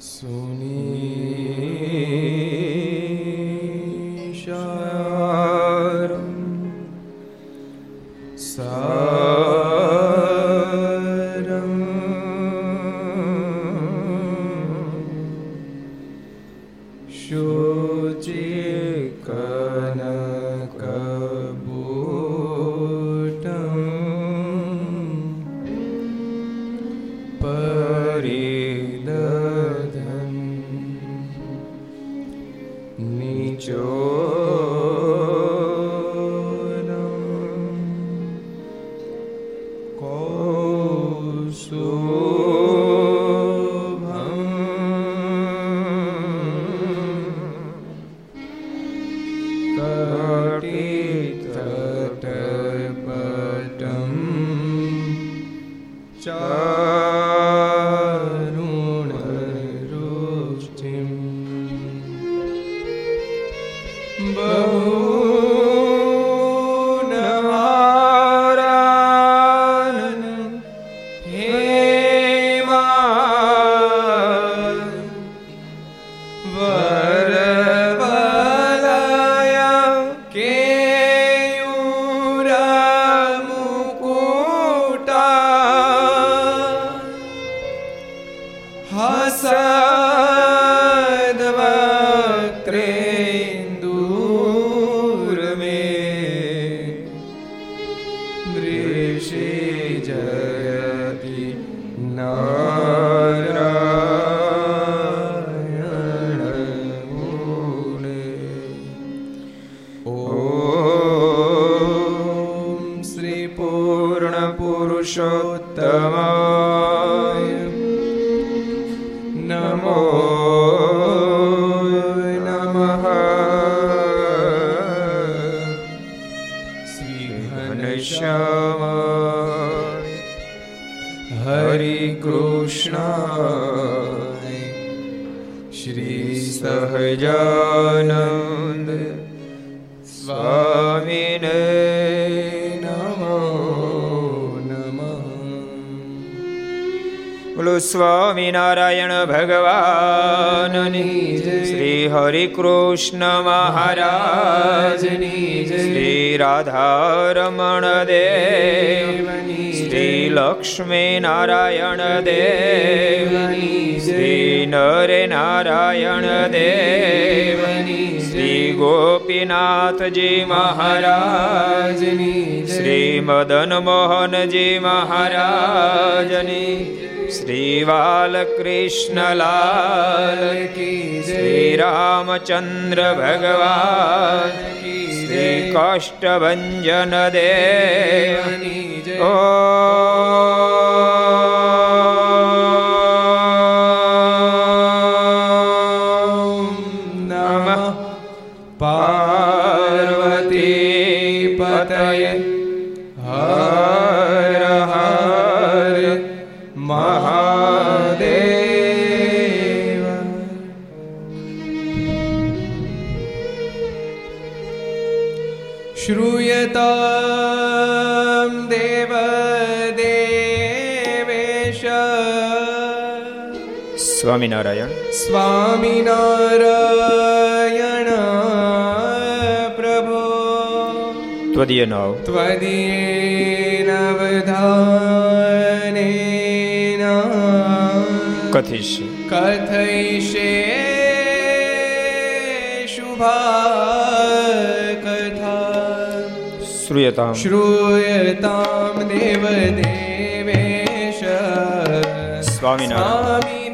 सुनी સ્વામિનારાયણ ભગવાનની શ્રી હરિ કૃષ્ણ મહારાજની શ્રી રાધારમણ દેવની શ્રી લક્ષ્મી નારાયણ દેવની શ્રી નરે નારાયણ દેવની શ્રી ગોપીનાથજી મહારાજની શ્રી મદન મોહનજી મહારાજની શ્રી બાલકૃષ્ણલાલ કી શ્રી રામચંદ્ર ભગવાન શ્રી કાષ્ટભન દેવની ઓ સ્વામિનારાયણ. સ્વામિનારાયણ પ્રભો. ત્વદીય નવ. ત્વદીય નવધાને કથિષ્ય કથયિષ્ય. શુભા કથા શ્રૂયતા શ્રૂયતામ દેવદેવેશ. સ્વામિનારાયણ.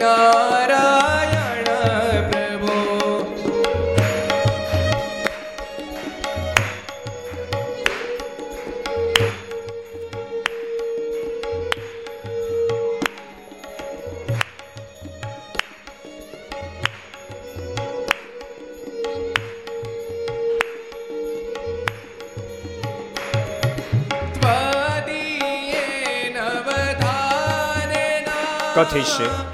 કથિષ્ય કથયિષ્ય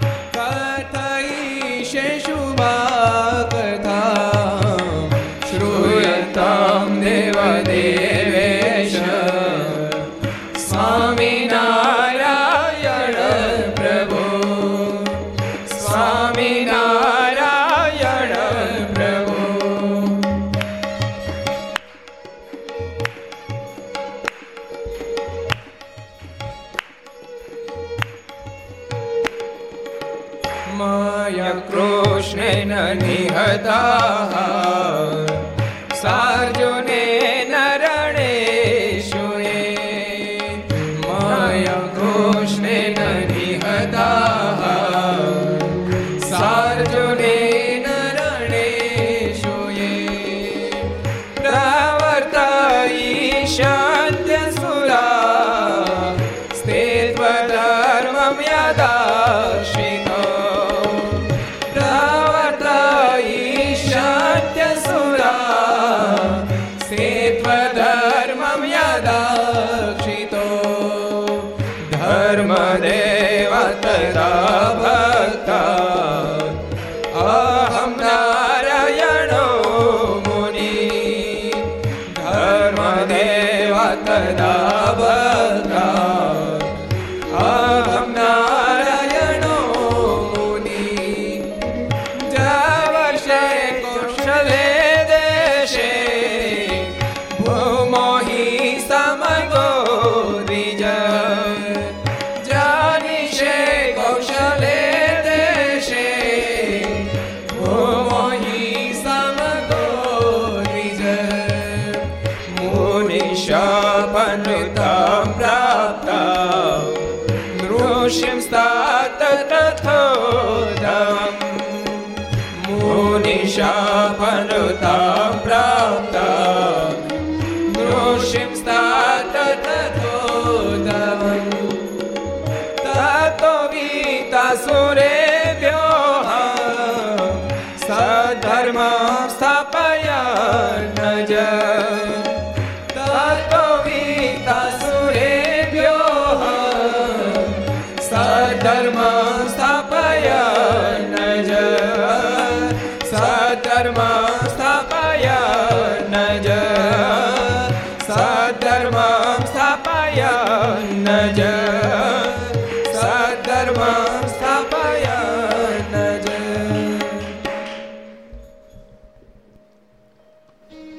કદા બધા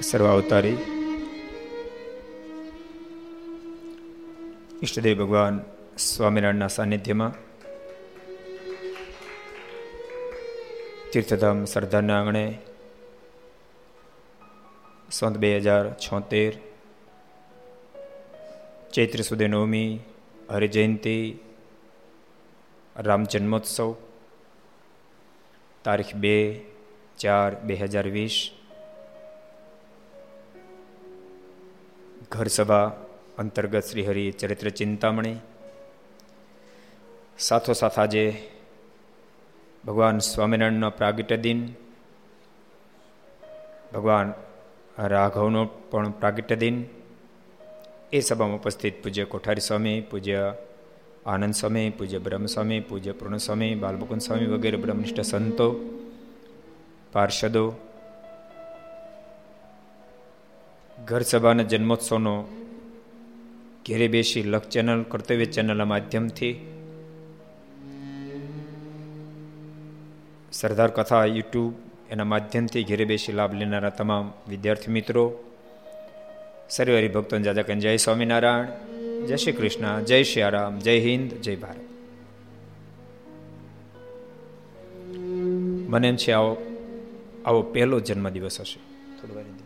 સર્વાવતારી ઈષ્ટદેવ ભગવાન સ્વામિનારાયણના સાનિધ્યમાં તીર્થધામ સરદારના આંગણે સંત બે હજાર છોતેર ચૈત્ર સુદે નવમી હરિજયંતિ રામ જન્મોત્સવ તારીખ બે ચાર બે હજાર વીસ ઘર સભા અંતર્ગત શ્રી હરિ ચરિત્ર ચિંતામણી. સાથોસાથ આજે ભગવાન સ્વામિનારાયણનો પ્રાગટ્ય દિન, ભગવાન રાઘવનો પણ પ્રાગટ્ય દિન. એ સભામાં ઉપસ્થિત પૂજ્ય કોઠારી સ્વામી, પૂજ્ય આનંદ સ્વામી, પૂજ્ય બ્રહ્મસ્વામી, પૂજ્ય પૂર્ણ સ્વામી બાલમુકુંદ સ્વામી વગેરે બ્રહ્મનિષ્ઠ સંતો, પાર્ષદો ઘર સભાના જન્મોત્સવનો ઘેરે બેસી લખ ચેનલ, કર્તવ્ય ચેનલના માધ્યમથી સરદાર કથા યુટ્યુબ એના માધ્યમથી ઘેરે બેસી લાભ લેનારા તમામ વિદ્યાર્થી મિત્રો સર્વે હરિભક્તો જાજા જય સ્વામિનારાયણ, જય શ્રી કૃષ્ણ, જય શ્રી રામ જય હિન્દ, જય ભારત. મને એમ છે આવો આવો પહેલો જન્મદિવસ હશે. થોડું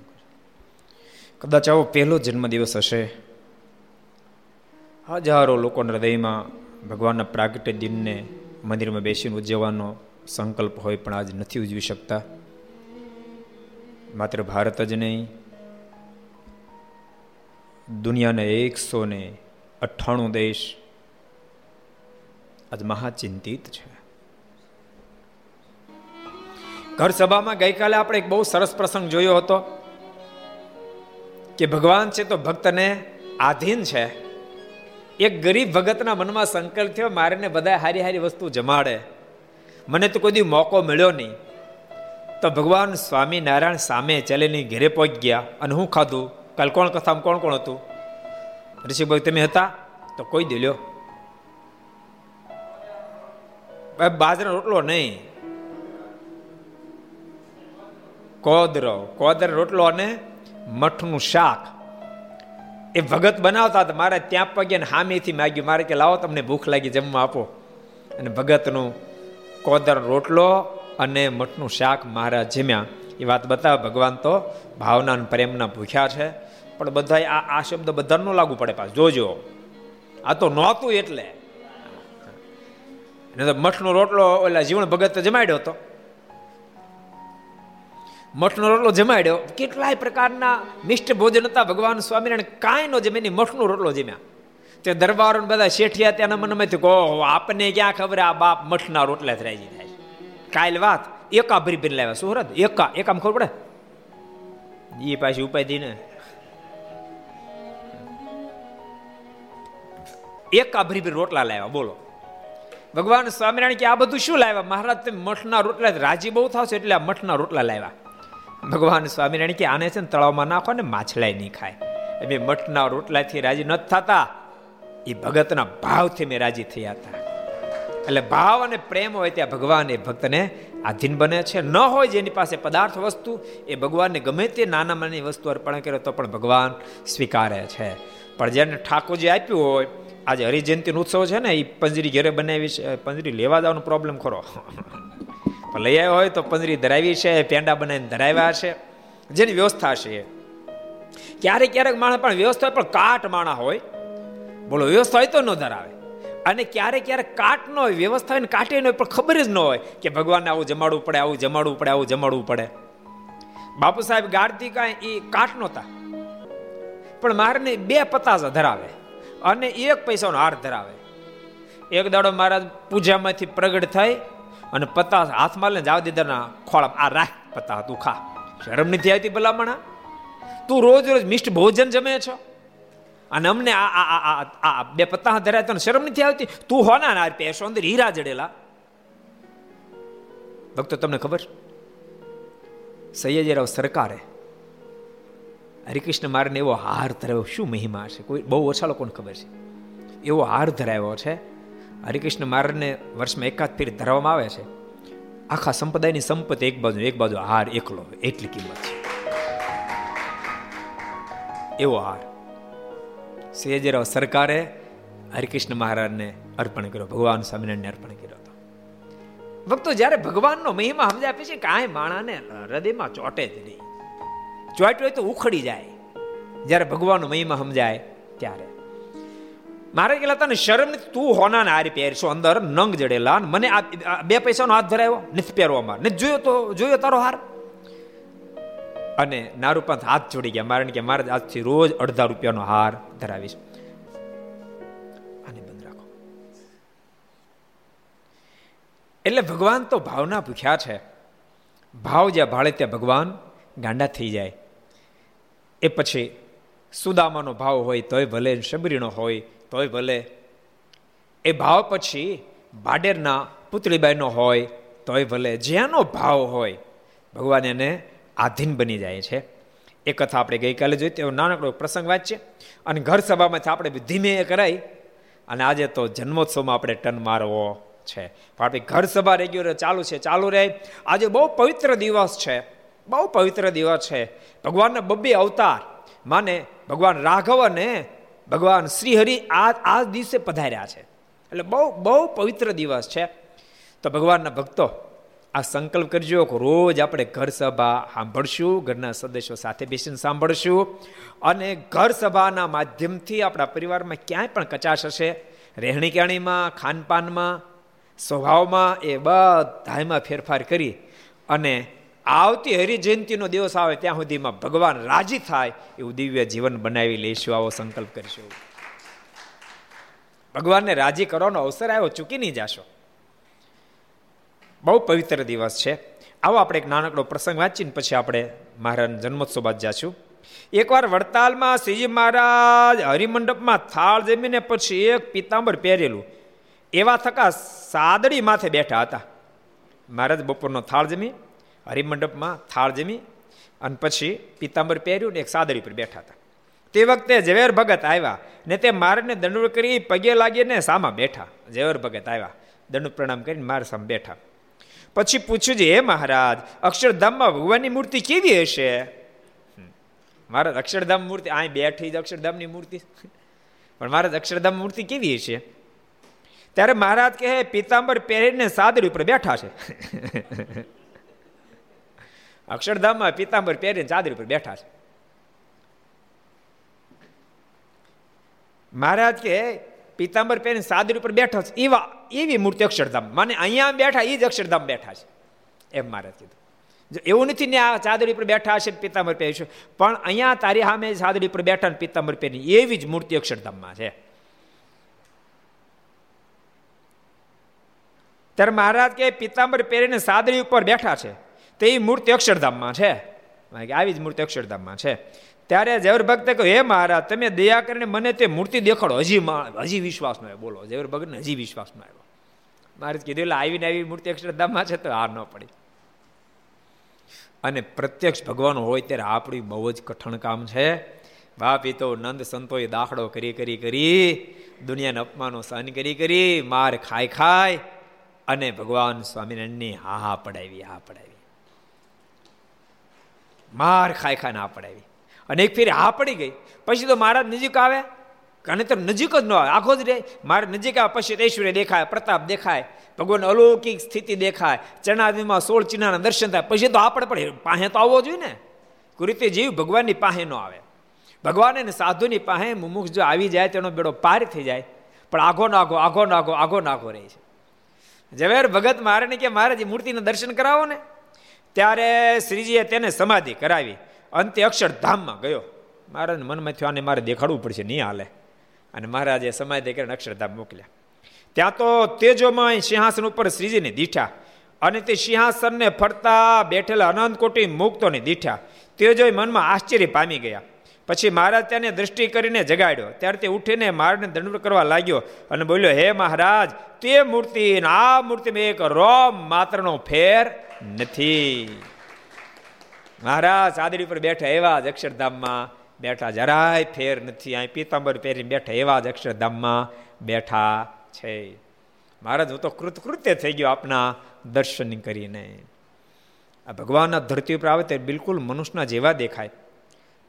કદાચ આવો પહેલો જન્મદિવસ હશે. હજારો લોકોના હૃદયમાં ભગવાનના પ્રાગટ્ય દિનને મંદિરમાં બેસીને ઉજવવાનો સંકલ્પ હોય પણ આજ નથી ઉજવી શકતા. માત્ર ભારત જ નહીં, દુનિયાના એકસો ને અઠ્ઠાણું દેશ આજ મહાચિંતિત છે. ઘર સભામાં ગઈકાલે આપણે એક બહુ સરસ પ્રસંગ જોયો હતો. કે ભગવાન છે તો ભક્તને આધીન છે. એક ગરીબ ભગતના મનમાં સંકલ્પ થયો મારે ને બધા હારી હારી વસ્તુ જમાડે. મને તો કોઈ દી મોકો મળ્યો નહીં. તો ભગવાન સ્વામિનારાયણ સામે ચાલીને ઘેરે પહોંચી ગયા. અને હું ખાધું? કાલ કોણ કથામાં કોણ કોણ હતું? ઋષિભાઈ, તમે હતા? તો કોઈ દિલ્યો બાજરા રોટલો નહીં. કોદરો? કોદર રોટલો અને મઠનું શાક. એ ભગત બનાવતા હતા. મારે ત્યાં પગે હામીથી માગ્યું. મારે કે, લાવો, તમને ભૂખ લાગી, જમવા આપો. અને ભગતનું કોદર રોટલો અને મઠનું શાક મારા જમ્યા. એ વાત બતાવે ભગવાન તો ભાવના અને પ્રેમના ભૂખ્યા છે. પણ બધા આ આ શબ્દ બધા ન લાગુ પડે પાછું. જોજો. આ તો નહોતું એટલે. મઠનો રોટલો ઓલા જીવન ભગત જમાડ્યો હતો. મઠનો રોટલો જમાડ્યો. કેટલાય પ્રકારના મિષ્ટ ભોજન હતા. ભગવાન સ્વામિનારાયણ કાંઈ નો જમે મઠનો રોટલો જમ્યા. તે દરબારો બધા શેઠિયા ત્યાંના મનમાંથી કહો આપને ક્યાં ખબર આ બાપ મઠના રોટલા રાજી થાય કાલ વાત. એકા ભરી ભરી લાવ્યા. સુહરત એકા. એકામ ખબર પડે? એ પાછી ઉપાય દઈને એકા ભરી ભરી રોટલા લાવ્યા. બોલો. ભગવાન સ્વામિનારાયણ કે, આ બધું શું લાવ્યા? મહારાજ, તમે મઠના રોટલા રાજી બહુ થાવશો એટલે આ મઠના રોટલા લાવ્યા. ભગવાન સ્વામિનારાયણ કે આને છે ને તળાવમાં નાખો ને માછલાય નહીં ખાય. એમ મઠના રોટલાથી રાજી નથી થતા. એ ભગતના ભાવથી મેં રાજી થયા હતા. એટલે ભાવ અને પ્રેમ હોય ત્યાં ભગવાન એ ભક્તને આધીન બને છે. ન હોય જેની પાસે પદાર્થ વસ્તુ, એ ભગવાનને ગમે તે નાના નાની વસ્તુ અર્પણ કરે તો પણ ભગવાન સ્વીકારે છે. પણ જેને ઠાકોરજી આપ્યું હોય, આજે હરિજયંતિનો ઉત્સવ છે ને એ પંજરી ઘેરે બનાવી છે. પંજરી લેવા જવાનો પ્રોબ્લેમ ખરો. લઈ આવ્યો હોય તો પંજરી ધરાવી છે, પેંડા બનાવીને ધરાવ્યા છે. જેની વ્યવસ્થા છે ક્યારેક ક્યારેક માણસ પણ વ્યવસ્થા હોય, પણ કાટ માણા હોય. બોલો, વ્યવસ્થા હોય તો ન ધરાવે. અને ક્યારેક ક્યારેક કાટ ન હોય, વ્યવસ્થા હોય કાટે ન હોય, પણ ખબર જ ન હોય કે ભગવાનને આવું જમાડવું પડે, આવું જમાડવું પડે, આવું જમાડવું પડે. બાપુ સાહેબ ગાડતી કાંઈ એ કાટ નહોતા. પણ મારને બે પતાસ ધરાવે. અને એક પૈસાનો હાર ધરાવે. એક દાડો મહારાજ પૂજામાંથી પ્રગટ થઈ અને પત્તા હાથમાં લઈને જાવ દીદાના ખોળા આ રાખ પત્તા તું ખા. શરમ નથી આવતી ભલામણા? તું રોજ રોજ મિષ્ટ ભોજન જમે છો? અને અમને આ આ આ બે પત્તા ધરાય તને શરમ નથી આવતી? તું હો ના પેશો અંદર હીરા જડેલા. ભક્તો, તમને ખબર? સૈયદરાવ સરકારે હરિકૃષ્ણ મારને એવો હાર ધરાવ્યો. શું મહિમા છે કોઈ બહુ ઓછા લોકોને ખબર છે. એવો હાર ધરાવ્યો છે હરિકૃષ્ણ મહારાજને વર્ષમાં એકાદ ફેર ધરવામાં આવે છે. આખા સંપ્રદાયની સંપત્તિ એક બાજુ એક બાજુ, હાર એકલો એટલી કિંમત છે. એવો હાર. સૈયદરાવ સરકારે હરિકૃષ્ણ મહારાજને અર્પણ કર્યો, ભગવાન સ્વામિનારાયણને અર્પણ કર્યો હતો. ભક્તો, જ્યારે ભગવાનનો મહિમા સમજાય પછી કાંઈ માણાને હૃદયમાં ચોટે જ નહીં. ચોટ્યો હોય તો ઉખડી જાય. જ્યારે ભગવાનનો મહિમા સમજાય, ત્યારે. મારે કેલા તને શરમ તું હોના હારી પહેરશો અંદર, નંગ જડેલા. મને આ બે પૈસાનો હાથ ધરાયો, નથી પહેરવો અમારે નથી જોયો તો, જોયો તારો હાર? અને નારૂપંથ હાથ જોડી ગયા, મારે કે, મારે આજથી રોજ અડધા રૂપિયાનો હાર ધરાવીશ. રાખો. એટલે ભગવાન તો ભાવના ભૂખ્યા છે. ભાવ જ્યાં ભાળે ત્યાં ભગવાન ગાંડા થઈ જાય. એ પછી સુદામાનો ભાવ હોય, તોય ભલે શબરીનો હોય તોય ભલે. એ ભાવ પછી ભાડેરના પુતળીબાઈનો હોય, તોય ભલે જેનો ભાવ હોય, ભગવાન એને આધીન બની જાય છે. એ કથા આપણે ગઈકાલે જોઈ તેવો નાનકડો પ્રસંગ વાંચીએ અને ઘર સભામાંથી આપણે ધીમે કરાઈ અને આજે તો જન્મોત્સવમાં આપણે ટન મારવો છે. આપણી ઘર સભા રેગ્યુલર ચાલુ છે, ચાલુ રહે. આજે બહુ પવિત્ર દિવસ છે, બહુ પવિત્ર દિવસ છે. ભગવાનના બબ્બે અવતાર, માને ભગવાન રાઘવ અને ભગવાન શ્રીહરિ આ આ દિવસે પધાર્યા છે. એટલે બહુ બહુ પવિત્ર દિવસ છે. તો ભગવાનના ભક્તો, આ સંકલ્પ કરજો કે રોજ આપણે ઘર સભા સાંભળશું, ઘરના સદસ્યો સાથે બેસીને સાંભળશું અને ઘર સભાના માધ્યમથી આપણા પરિવારમાં ક્યાંય પણ કચાશ હશે રહેણી કહેણીમાં ખાનપાનમાં, સ્વભાવમાં એ બધામાં ફેરફાર કરી અને આવતી હરિજયંતિનો દિવસ આવે ત્યાં સુધીમાં ભગવાન રાજી થાય એવું દિવ્ય જીવન બનાવી લઈશું, આવો સંકલ્પ કરીશું. ભગવાનને રાજી કરવાનો અવસર આવ્યો, ચૂકી નહીં જાશો. બહુ પવિત્ર દિવસ છે. આવો આપણે એક નાનકડો પ્રસંગ વાંચીને પછી આપણે મહારાજ જન્મોત્સવ બાદ જાશું. એકવાર વડતાલમાં શ્રીજી મહારાજ હરિમંડપમાં થાળ જમીને પછી એક પિતાંબર પહેરેલું. એવા થકા સાદડી માથે બેઠા હતા. મહારાજ બપોરનો થાળ જમી હરિમંડપમાં થાળ જમી અને પછી પિતાંબર પહેર્યું ને એક સાદડી પર બેઠા હતા. તે વખતે ઝવેર ભગત આવ્યા ને તે મારને દંડ કરી પગે લાગીને સામા બેઠા. ઝવેર ભગત આવ્યા. દંડ પ્રણામ કરીને માર સામે બેઠા. પછી પૂછ્યું છે હે મહારાજ, અક્ષરધામમાં ભગવાનની મૂર્તિ કેવી હશે? મહારાજ, અક્ષરધામ મૂર્તિ અહીં બેઠી જ અક્ષરધામની મૂર્તિ. પણ મહારાજ, અક્ષરધામ મૂર્તિ કેવી હશે? ત્યારે મહારાજ કહે, પિતાંબર પહેરીને સાદડી ઉપર બેઠા છે. અક્ષરધામમાં પિતાંબર પહેરીને ચાદરી પર બેઠા છે. મહારાજ કે, પિતાંબર પહેરીને સાદરી ઉપર બેઠા છે? એવા એવી મૂર્તિ અક્ષરધામ. મને અહીંયા બેઠા એ જ અક્ષરધામ બેઠા છે. એમ મહારાજ કીધું. એવું નથી ને આ ચાદરી પર બેઠા હશે પિતાંબર પહેરીશું, પણ અહીંયા તારી સામે ચાદડી પર બેઠા ને પિતાંબર પહેરી એવી જ મૂર્તિ અક્ષરધામમાં છે. ત્યારે મહારાજ કે, પિતાંબર પહેરીને સાદડી ઉપર બેઠા છે. તે મૂર્તિ અક્ષરધામમાં છે. આવી જ મૂર્તિ અક્ષરધામમાં છે. ત્યારે ઝેવર ભક્તે કહ્યું હે મહારાજ, તમે દયા કરીને મને તે મૂર્તિ દેખાડો. હજી હજી વિશ્વાસ ન બોલો ઝેવર ભગતને હજી વિશ્વાસ ન આવ્યો. મહારાજ કીધું, એટલે આવીને આવી મૂર્તિ અક્ષરધામમાં છે તો હાર ન પડી. અને પ્રત્યક્ષ ભગવાન હોય ત્યારે આપણી બહુ જ કઠણ કામ છે. બાપી તો નંદ સંતોએ દાખલો કરી કરી કરી, દુનિયાના અપમાનો સહન કરી કરી, માર ખાય ખાય અને ભગવાન સ્વામિનારાયણની હા હા પડાવી હા પડાવી. માર ખાઈ ખાય હા પડાવી. અને એક ફેરી હા પડી ગઈ. પછી તો મહારાજ નજીક આવે. તો નજીક જ ન આવે. આખો જ રે મારે નજીક આવે, પછી ઐશ્વર્ય દેખાય, પ્રતાપ દેખાય ભગવાન અલૌકિક સ્થિતિ દેખાય, ચરણાદિમાં સોળ ચિહ્નના દર્શન થાય. પછી તો આપણે પણ પાસે તો આવવો જોઈએ ને. કુરીતે જીવ ભગવાનની પાસે ન આવે. ભગવાન અને સાધુની પાસે મુમુક્ષ જો આવી જાય, તેનો બેડો પાર થઈ જાય. પણ આઘો નાગો આઘો નાગો આઘો નાગો રહે છે. ઝવેર ભગત મારે કે મારે જે મૂર્તિના દર્શન કરાવો ને. ત્યારે શ્રીજીએ તેને સમાધિ કરાવી. અંતે અક્ષરધામમાં ગયો. મારા મનમાં થયો, આને મારે દેખાડવું પડશે, નહીં હાલે. અને મહારાજે સમાધિ કરીને અક્ષરધામ મોકલ્યા. ત્યાં તો તેજોમય સિંહાસન ઉપર શ્રીજીને દીઠા અને તે સિંહાસનને ફરતા બેઠેલા અનંત કોટી મુક્તોને દીઠા. તેજોય મનમાં આશ્ચર્ય પામી ગયા. પછી મહારાજ તેને દ્રષ્ટિ કરીને જગાડ્યો. ત્યારે તે ઉઠીને મારને દંડ કરવા લાગ્યો અને બોલ્યો, હે મહારાજ, તે મૂર્તિ આ મૂર્તિમાં એક રોમ માત્રનો ફેર નથી. મહારાજ સાદડી પર બેઠા એવા જ અક્ષરધામમાં બેઠા, જરાય ફેર નથી. અહીં પીતાંબર પહેરીને બેઠા એવા જ અક્ષરધામમાં બેઠા છે. મહારાજ, હું તો કૃતકૃત્ય થઈ ગયો આપના દર્શન કરીને. આ ભગવાનના ધરતી ઉપર આવે તે બિલકુલ મનુષ્યના જેવા દેખાય.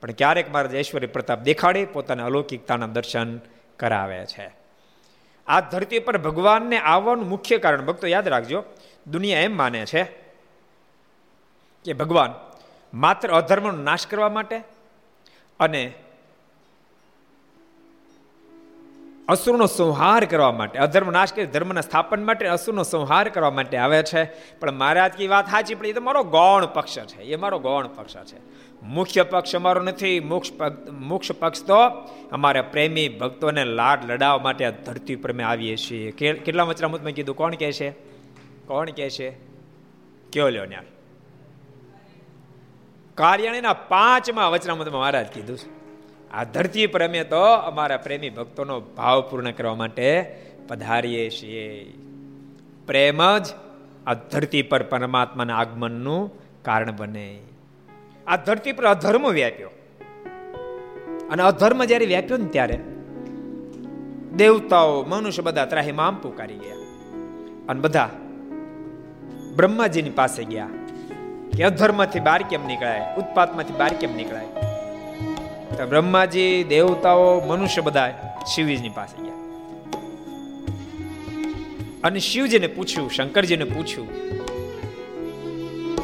પણ ક્યારેક મહારાજ ઐશ્વર્ય પ્રતાપ દેખાડે, પોતાના અલૌકિકતાના દર્શન કરાવે છે. આ ધરતી પર ભગવાનને આવવાનું મુખ્ય કારણ, ભક્તો યાદ રાખજો, દુનિયા એમ માને છે કે ભગવાન માત્ર અધર્મનો નાશ કરવા માટે અને અસુરનો સંહાર કરવા માટે, અધર્મ નાશ કરી ધર્મના સ્થાપન માટે અસુરનો સંહાર કરવા માટે આવે છે. પણ મહારાજ કી વાત સાચી, પણ એ તો મારો ગૌણ પક્ષ છે, એ મારો ગૌણ પક્ષ છે. મુખ્ય પક્ષ અમારો નથી. મોક્ષ મોક્ષ પક્ષ તો અમારા પ્રેમી ભક્તોને લાડ લડાવવા માટે આ ધરતી પર અમે આવીએ છીએ. કેટલા વચરામૃતમાં કીધું? કોણ કહે છે? કોણ કહે છે? કયો લ્યો ન્યા કાર્યાણીના પાંચમાં વચનામૃતમાં મહારાજ કીધું છે. આ ધરતી પર અમે તો અમારા પ્રેમી ભક્તોનો ભાવ પૂર્ણ કરવા માટે પધારીએ છીએ. પ્રેમ જ આ ધરતી પર પરમાત્માના આગમનનું કારણ બને. આ ધરતી પર અધર્મ વ્યાપ્યો. અને અધર્મ જ્યારે વ્યાપ્યો ને ત્યારે દેવતાઓ, મનુષ્ય બધા ત્રાહીમામ પુકારી ગયા. અને બધા બ્રહ્માજીની પાસે ગયા કે અધર્મથી બહાર કેમ નીકળાય? ઉત્પાતમાંથી બહાર કેમ નીકળાય? તો બ્રહ્માજી, દેવતાઓ, મનુષ્ય બધા શિવજીની પાસે ગયા. અને શિવજીને પૂછ્યું, શંકરજીને પૂછ્યું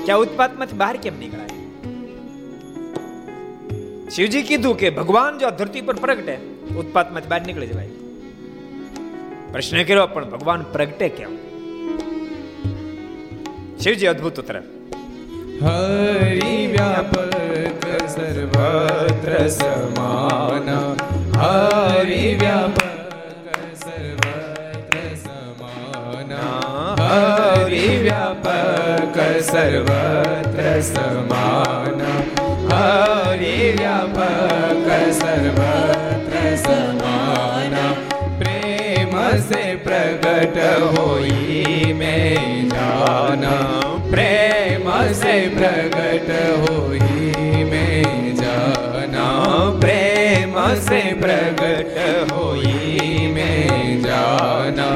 કે આ ઉત્પાતમાંથી બહાર કેમ નીકળાય? શિવજી કીધું કે ભગવાન જો ધરતી પર પ્રગટે, ઉત્પાતમાંથી બહાર નીકળી જવાય. પ્રશ્ન કર્યો, પણ ભગવાન પ્રગટે કેમ? શિવજી અદ્ભુત ઉત્તર. હરિ વ્યાપક સર્વત્ર સમાન. હરિ વ્યાપક સર્વત્ર સમાન. હરિ हरि व्यापक सर्वत्र समाना प्रेम से प्रकट होई में जाना प्रेम से प्रकट होई में जाना प्रेम से प्रकट होई में जाना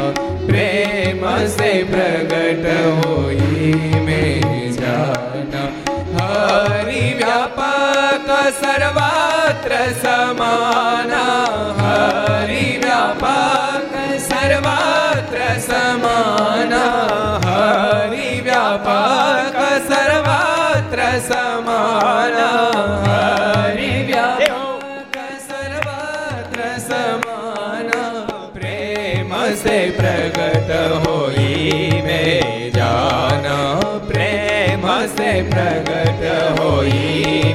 प्रेम से प्रकट होई में जाना हरि व्यापक सर्वत्र समाना हरिव्यापक सर्वत्र समाना हरिव्यापक सर्वत्र समाना हरिव्यापक सर्वत्र समाना प्रेम से प्रगट होई में जाना प्रेम से प्रगट होई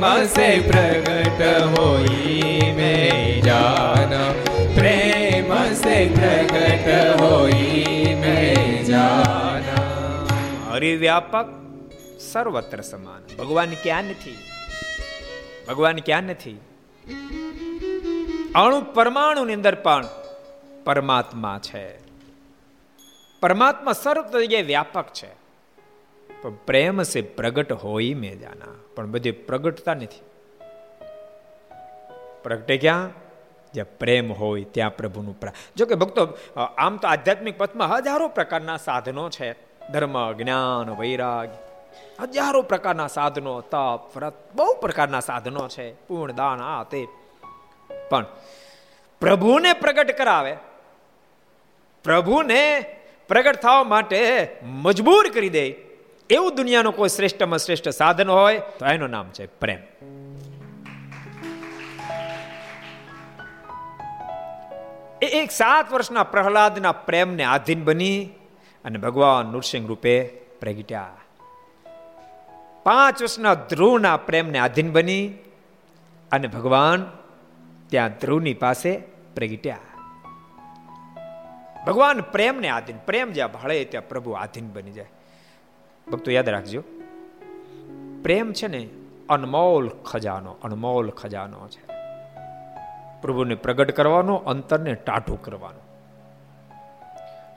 પ્રેમ સે પ્રગટ હોઈ મે જાન પ્રેમ સે પ્રગટ હોઈ મેં હરિ હરિવ્યાપક સર્વત્ર સમાન ભગવાન ક્યાં નથી ભગવાન ક્યાં નથી અણુ પરમાણુ ની અંદર પણ પરમાત્મા છે. પરમાત્મા સર્વ જગ્યાએ વ્યાપક છે. પણ પ્રેમ સે પ્રગટ હોય મેં જાના પણ બધી પ્રગટતા નથી. પ્રગટે ક્યાં? જ્યાં પ્રેમ હોય ત્યાં પ્રભુનું જો કે ભક્તો આમ તો આધ્યાત્મિક પથમાં હજારો પ્રકારના સાધનો છે. ધર્મ, જ્ઞાન, વૈરાગ. હજારો પ્રકારના સાધનો, તપ, વ્રત, બહુ પ્રકારના સાધનો છે. પૂર્ણ દાન, આ તે. પણ પ્રભુને પ્રગટ કરાવે. પ્રભુને પ્રગટ થવા માટે મજબૂર કરી દે. એવું દુનિયાનો કોઈ શ્રેષ્ઠમાં શ્રેષ્ઠ સાધન હોય, તો એનું નામ છે પ્રેમ. એ એક સાત વર્ષના પ્રહલાદના પ્રેમને આધીન બની અને ભગવાન નૃસિંહ રૂપે પ્રગટ્યા. પાંચ વર્ષના ધ્રુવના પ્રેમને આધીન બની અને ભગવાન ત્યાં ધ્રુવની પાસે પ્રગટ્યા. ભગવાન પ્રેમને આધીન, પ્રેમ જ્યાં ભળે ત્યાં પ્રભુ આધીન બની જાય. ભક્તો યાદ રાખજો. પ્રેમ છે ને અનમોલ ખજાનો અનમોલ ખજાનો છે. પ્રભુને પ્રગટ કરવાનો, અંતરને ટાઢું કરવાનો.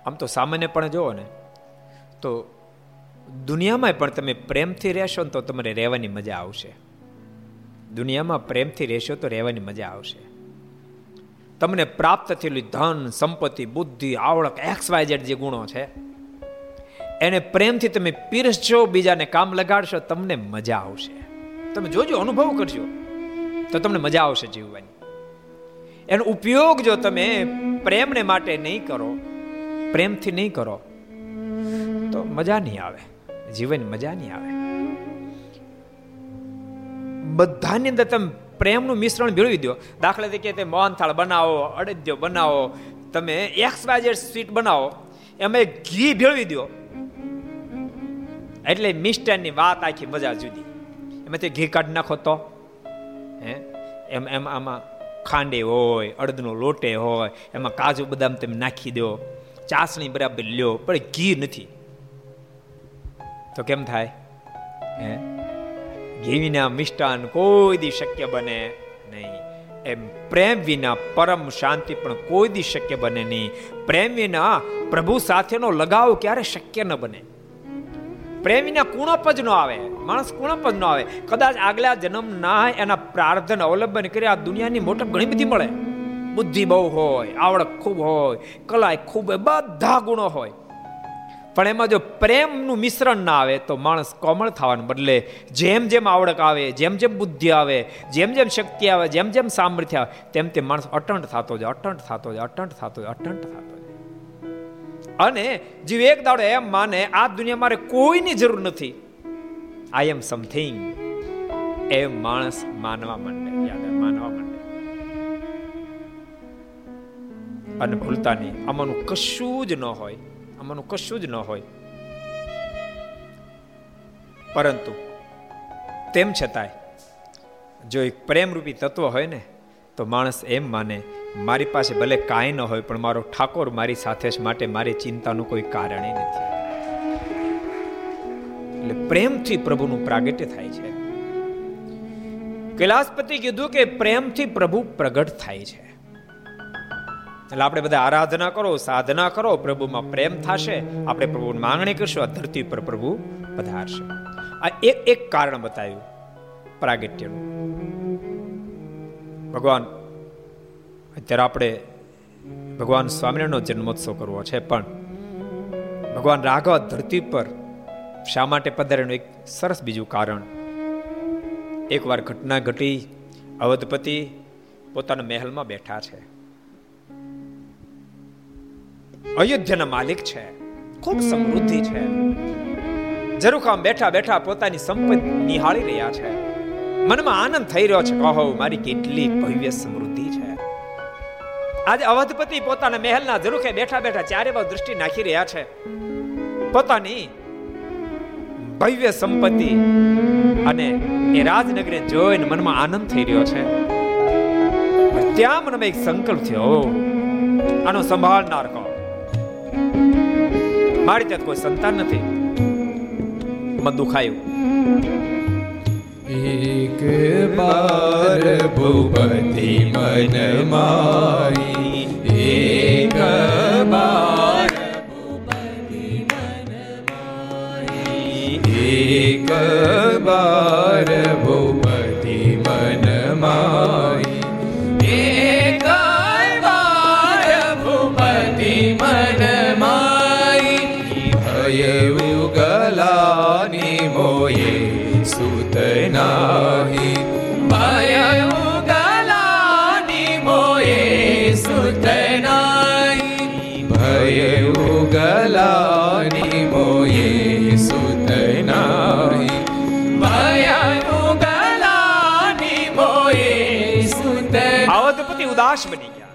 આમ તો સામાન્ય પણ જુઓ ને, તો દુનિયામાં પણ તમે પ્રેમથી રહેશો ને તો તમારે રહેવાની મજા આવશે. દુનિયામાં પ્રેમથી રહેશો તો રહેવાની મજા આવશે. તમને પ્રાપ્ત થયેલી ધન, સંપત્તિ, બુદ્ધિ આવડક એક્સ વાય જેડ જે ગુણો છે એને પ્રેમથી તમે પીરસજો, બીજાને કામ લગાડશો, તમને મજા આવશે. તમે જોજો, અનુભવ કરજો. તો તમને મજા આવશે જીવવાની. એનો ઉપયોગ જો તમે પ્રેમને માટે નહીં કરો, પ્રેમથી નહીં કરો, તો મજા નહીં આવે. જીવન મજા નહીં આવે. બધાની અંદર તમે પ્રેમનું મિશ્રણ ભેળવી દો. દાખલા તરીકે તે મોહનથાળ બનાવો, અડદ્યો બનાવો, તમે એક્સ વાય સ્વીટ બનાવો, એમાં ઘી ભેળવી દો. એટલે મિષ્ટાનની વાત આખી મજા જુદી. એમાંથી ઘી કાઢી નાખો તો. હે? એમ એમ આમાં ખાંડે હોય, અડદનો લોટે હોય, એમાં કાજુ બદામ તમે નાખી દો, ચાસણી બરાબર લ્યો, પણ ઘી નથી. તો કેમ થાય? હે? ઘી વિના મિષ્ટાન કોઈ દી શક્ય બને નહીં. એમ પ્રેમ વિના પરમ શાંતિ પણ કોઈ દી શક્ય બને નહીં. પ્રેમ વિના પ્રભુ સાથેનો લગાવ ક્યારે શક્ય ન બને. પ્રેમીના કુણપ જ ન આવે, માણસ કુણપ જ ન આવે. કદાચ આગલા જન્મ ના એના પ્રાર્થન અવલંબન કરી, આ દુનિયાની મોટપ ઘણી બધી મળે. બુદ્ધિ બહુ હોય, આવડત ખૂબ હોય કલા ખૂબ બધા ગુણો હોય. પણ એમાં જો પ્રેમનું મિશ્રણ ના આવે તો માણસ કોમળ થવાને બદલે જેમ જેમ આવડક આવે, જેમ જેમ બુદ્ધિ આવે, જેમ જેમ શક્તિ આવે, જેમ જેમ સામર્થ્ય આવે, તેમ તેમ માણસ અટંટ થતો જાય, અટંટ થતો જાય, અટંટ થતો જાય, અટંટ થતો જાય. અને જીવ એક દાડો એમ માને, આ દુનિયા મારે કોઈની જરૂર નથી. આઈ એમ સમથિંગ એમ માણસ માનવા માંડે, યાદ માનવા માંડે. અને ભૂલતા નહીં. આમાંનું કશું જ ન હોય. આમાંનું કશું જ ન હોય. પરંતુ તેમ છતાંય, જો એક પ્રેમરૂપી તત્વ હોય ને, તો માણસ એમ માને, મારી પાસે ભલે કાંઈ ન હોય, પણ મારો ઠાકોર મારી સાથે જ માટે મારી ચિંતાનું કોઈ કારણ નથી. એટલે પ્રેમથી પ્રભુનું પ્રાગટ્ય થાય છે. કૈલાસપતિ કીધું કે પ્રેમથી પ્રભુ પ્રગટ થાય છે. એટલે આપણે બધા આરાધના કરો, સાધના કરો, પ્રભુમાં પ્રેમ થશે. આપણે પ્રભુની માંગણી કરશું, આ ધરતી પર પ્રભુ પધારશે. આ એક એક કારણ બતાવ્યું પ્રાગટ્યનું. ભગવાન, અત્યારે આપણે ભગવાન સ્વામિનારાયણનો જન્મોત્સવ કરવો છે, પણ ભગવાન રાઘવ ધરતી પર શા માટે પધારેનું એક સરસ બીજું કારણ. એકવાર ઘટના ઘટી, અવધપતિ પોતાના મહેલમાં બેઠા છે. અયોધ્યાના માલિક છે. ખૂબ સમૃદ્ધિ છે. જરૂખામ બેઠા બેઠા પોતાની સંપત્તિ નિહાળી રહ્યા છે. મનમાં આનંદ થઈ રહ્યો છે કહો મારી કેટલી ભવ્ય સમૃદ્ધિ છે. આજે અવધપતિ પોતાના મહેલના જરૂખે બેઠા બેઠા ચારે બાજુ દૃષ્ટિ નાખી રહ્યા છે. પોતાની ભવ્ય સંપત્તિ અને એ રાજનગરે જોઈને મનમાં આનંદ થઈ રહ્યો છે. ત્યાં મનમાં એક સંકલ્પ થયો. આનો સંભાળનાર કોણ? મારી ત્યાં કોઈ સંતાન નથી. મન દુખાયું. એક બાર ભૂપતિ મન મારી. એક બાર ભૂપતિ મન મારી. એક બાર ભૂપતિ મન મારી. ઉદાસ બની ગયા.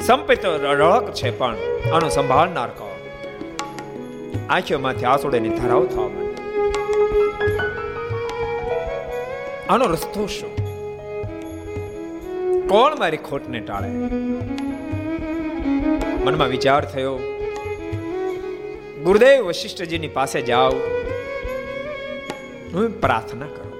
સંપિત રળક છે પણ આનો સંભાળનાર કોણ આંખોમાંથી આંસુડાની ધરાવ થવા માંડી. આનો રસ્તો શું? કોણ મારી ખોટને ટાળે? મનમાં વિચાર થયો, ગુરુદેવ વશિષ્ઠજીની પાસે જાઓ. હું પ્રાર્થના કરું.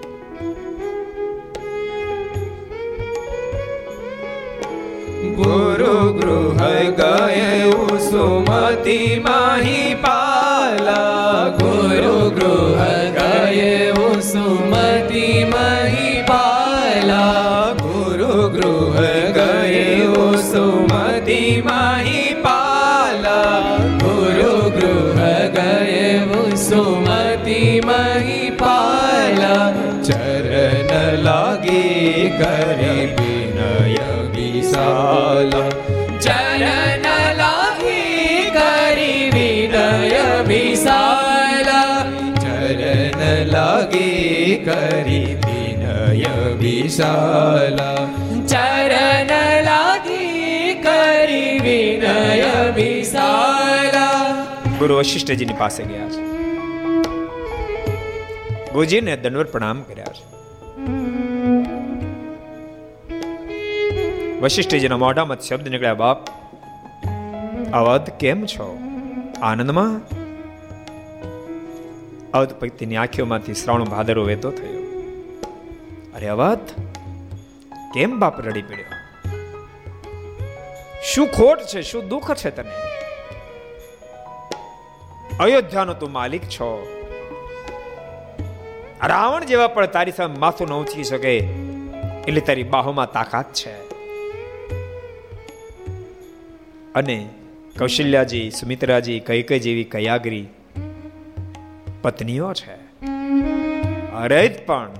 ગુરુ ગૃહ ગયે સુમતિ માહી પાલા. ગુરુ ગૃહ ગયે સુમતિ માહી પાલા. ગુરુ ગૃહ ગયે સુમતિ માહી પાલા. ગુરુ ગૃહ ગયે સુમતિ માહી પાલા. ચરણ લાગી કરી વિશાલા ચરણ લાહી કરી વિનય વિશાલા ચરણ લાગી કરી વિનય વિશાલા ચરણ લાગી કરી વિનય વિશાલા ગુરુ વશિષ્ઠજીની પાસે ગયા છે ગુરુજીને દંડવત પ્રણામ કર્યા છે વશિષ્ઠજીના મોઢામાં શબ્દ નીકળ્યા, બાપ, અવધ કેમ છો? આનંદમાં? અવધ ભક્તિની આંખીઓમાંથી શ્રાવણ ભાદરો વેતો થયો. અરે અવધ, કેમ બાપ રડી પડ્યો? શું ખોટ છે? શું દુઃખ છે તને? અયોધ્યાનો તું માલિક છો. રાવણ જેવા પણ તારી સામે માથું ન ઉંચકી શકે, એટલે તારી બાહોમાં તાકાત છે. અને કૌશલ્યાજી, સુમિત્રાજી કઈ જેવી કયાગરી પત્નીઓ છે. અરે પણ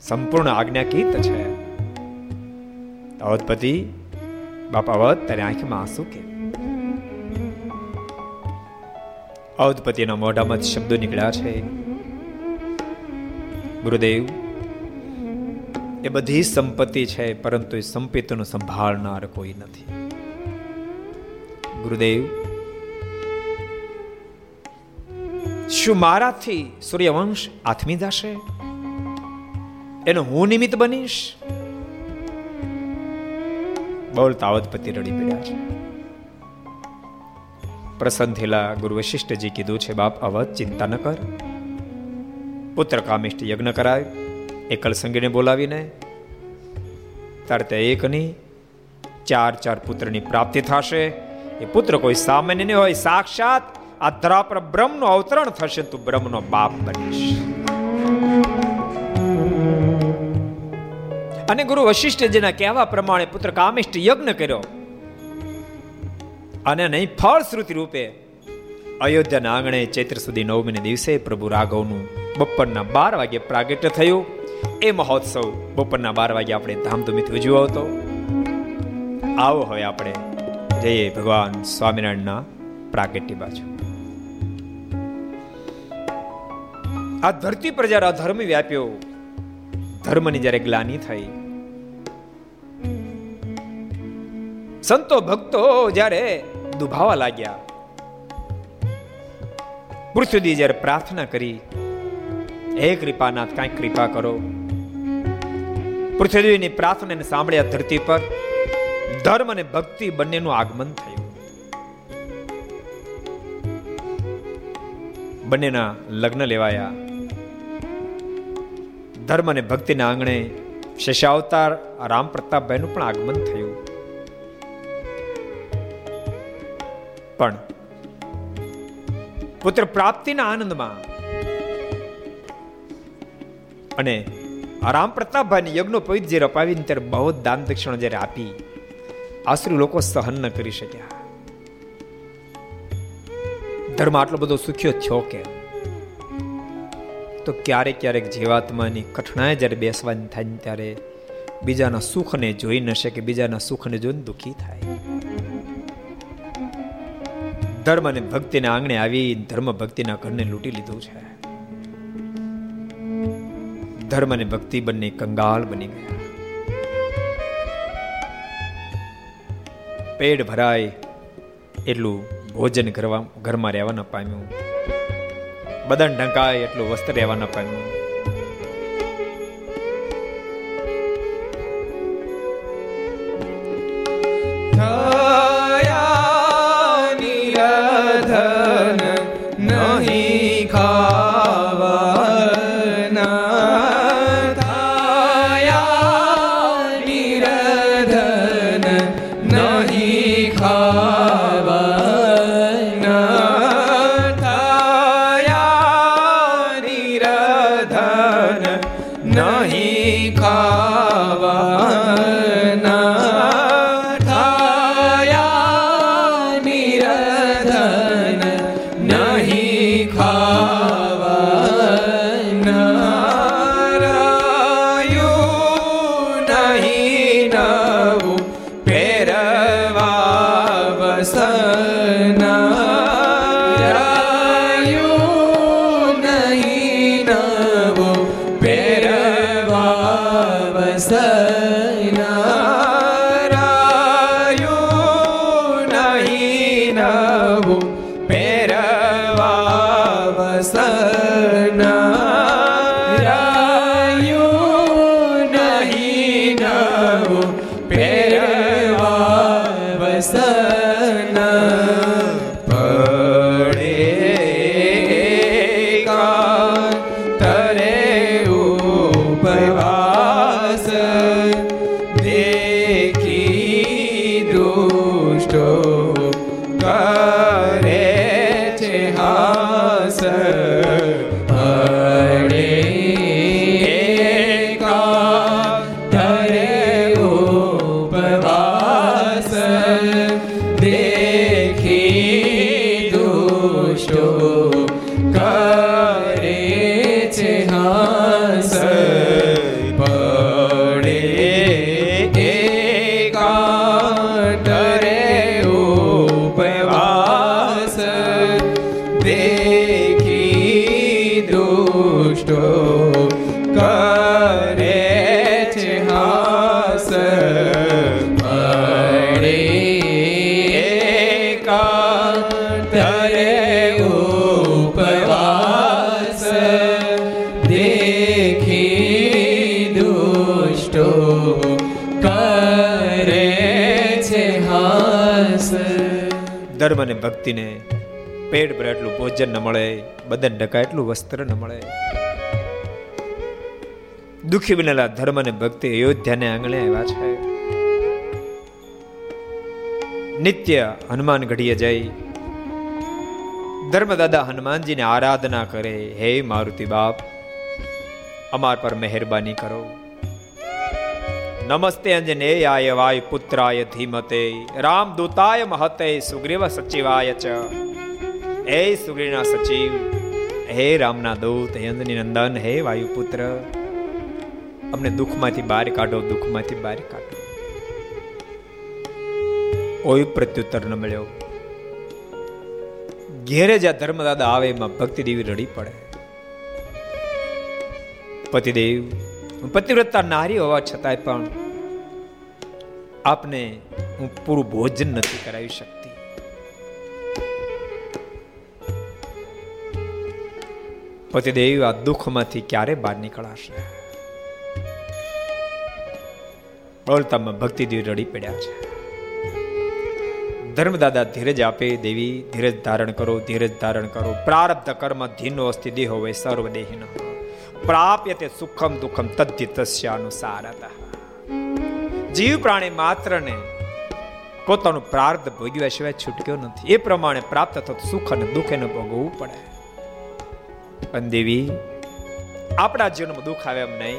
સંપૂર્ણ આજ્ઞાકીત છે. અવધપતિ બાપા અવધ તારી આંખમાં આંસુ કે? અવધપતિના મોઢામાં શબ્દો નીકળ્યા છે. ગુરુદેવ, એ બધી સંપત્તિ છે, પરંતુ એ સંપત્તિનું સંભાળનાર કોઈ નથી. ગુરુદેવ. શું મારાથી સૂર્યવંશ આથમી જશે? એનો હું નિમિત્ત બનીશ? બોલતા અવધપતિ રડી પડ્યા છે. પ્રસન્ન થયેલા ગુરુ વશિષ્ઠજી કીધું છે, બાપ, અવધ ચિંતા ન કર. પુત્ર કામિષ્ઠ યજ્ઞ કરાય, એકલ સંગીને બોલાવીને. તારે ત્યાં એક નહીં, ચાર ચાર પુત્રની પ્રાપ્તિ થશે. એ પુત્ર કોઈ સામાન્ય નહીં હોય. સાક્ષાત આ ધરા પર બ્રહ્મનું અવતરણ થશે તું બ્રહ્મનો બાપ બનીશ. અને ગુરુ વશિષ્ઠજીના કહેવા પ્રમાણે પુત્ર કામિષ્ઠ યજ્ઞ કર્યો અને નહીં ફળશ્રુતિ રૂપે અયોધ્યાના આંગણે ચૈત્ર સુધી નવમીને દિવસે પ્રભુ રાઘવનું બપોરના બાર વાગે પ્રાગટ્ય થયું. એ મહોત્સવ બપોરના બાર વાગે આપણે ધામધૂમીથી ઉજવ્યો હતો આવો હવે આપણે જઈએ ભગવાન સ્વામિનારાયણના પ્રાગટ્ય બાજુ. આ ધરતી પર જ્યારે અધર્મ વ્યાપ્યો, ધર્મની જ્યારે ગ્લાની થઈ, સંતો ભક્તો જ્યારે દુભાવા લાગ્યા પૃથ્વી જ્યારે પ્રાર્થના કરી, હે કૃપાનાથ કાંઈક કૃપા કરો. પૃથ્વીની પ્રાર્થનાને સાંભળ્યા ધરતી પર ધર્મ અને ભક્તિ બંનેનું આગમન થયું. બંનેના લગ્ન લેવાયા. ધર્મ અને ભક્તિના આંગણે શેષાવતાર રામ પ્રતાપભાઈનું પણ આગમન થયું. પણ પુત્ર પ્રાપ્તિના આનંદમાં અને રામ પ્રતાપભાઈને યજ્ઞોપવિત જ્યારે અપાવીને ત્યારે બહુ દાન દક્ષિણા જ્યારે આપી. આશ્રી લોકો સહન ન કરી શક્યા. ધર્મ આટલો બધો સુખ્યો થયો કે તો ક્યારેક ક્યારેક જીવાત્માની કઠણાઈ જ્યારે બેસવાની થાય ત્યારે બીજાના સુખને જોઈ ન શકે, બીજાના સુખને જોઈને દુઃખી થાય. ધર્મ અને ભક્તિના આંગણે આવી ધર્મ ભક્તિના ઘરને લૂંટી લીધું છે. ધર્મ અને ભક્તિ બંને કંગાળ બની ગયા. પેટ ભરાય એટલું ભોજન કરવા ઘરમાં રહેવા ન પામ્યું. બદન ઢંકાય એટલું વસ્ત્ર રહેવા ન પામ્યું. અને ભક્તિને પેટ ભરે એટલું ભોજન ન મળે, બદન ઢકાય એટલું વસ્ત્ર ન મળે. દુઃખી બનેલા ધર્મ અને ભક્તિ અયોધ્યાને આંગણે આવ્યા છે. નિત્ય હનુમાન ઘડીએ જઈ ધર્મદાદા હનુમાનજીને આરાધના કરે, હે મારુતિ બાપ, અમાર પર મહેરબાની કરો. નમસ્તે અંજનેયાય વાય પુત્રાય ધીમતે રામ દૂતાય મહતે, સુગ્રીવ સચિવાય ચ. હે સુગ્રીના સચિવ, હે રામના દૂત, હે અંજની નંદન હે વાયુપુત્ર. અમને દુઃખમાંથી બહાર કાઢો, દુઃખમાંથી બહાર કાઢો. કોઈ પ્રત્યુત્તર ન મળ્યો. ઘેરે જ્યાં ધર્મદાદા આવે એમાં ભક્તિદેવી રડી પડે. પતિદેવ પતિવ્રતા નારી હોવા છતાંય પણ આપને હું પૂરું ભોજન નથી કરાવી શકતી. પતિદેવ આ દુઃખમાંથી ક્યારે બહાર નીકળાશે? બોલતામાં ભક્તિદેવ રડી પડ્યા છે. ધર્મદાદા ધીરજ આપે દેવી, ધીરજ ધારણ કરો, ધીરજ ધારણ કરો. પ્રારબ્ધ કર્મ ધીનો અસ્તિ દેહો હોય, સર્વદેહીન. પ્રાપ્ય તે સુખમ દુઃખમ તદ્ધિ હતા જીવ પ્રાણી માત્રને પોતાનું પ્રાર્થ ભોગવ્યા સિવાય છૂટક્યો નથી. એ પ્રમાણે પ્રાપ્ત થતું સુખ અને દુઃખ એને ભોગવવું પડે. પણ દેવી, આપણા જીવનમાં દુઃખ આવે એમ નહીં.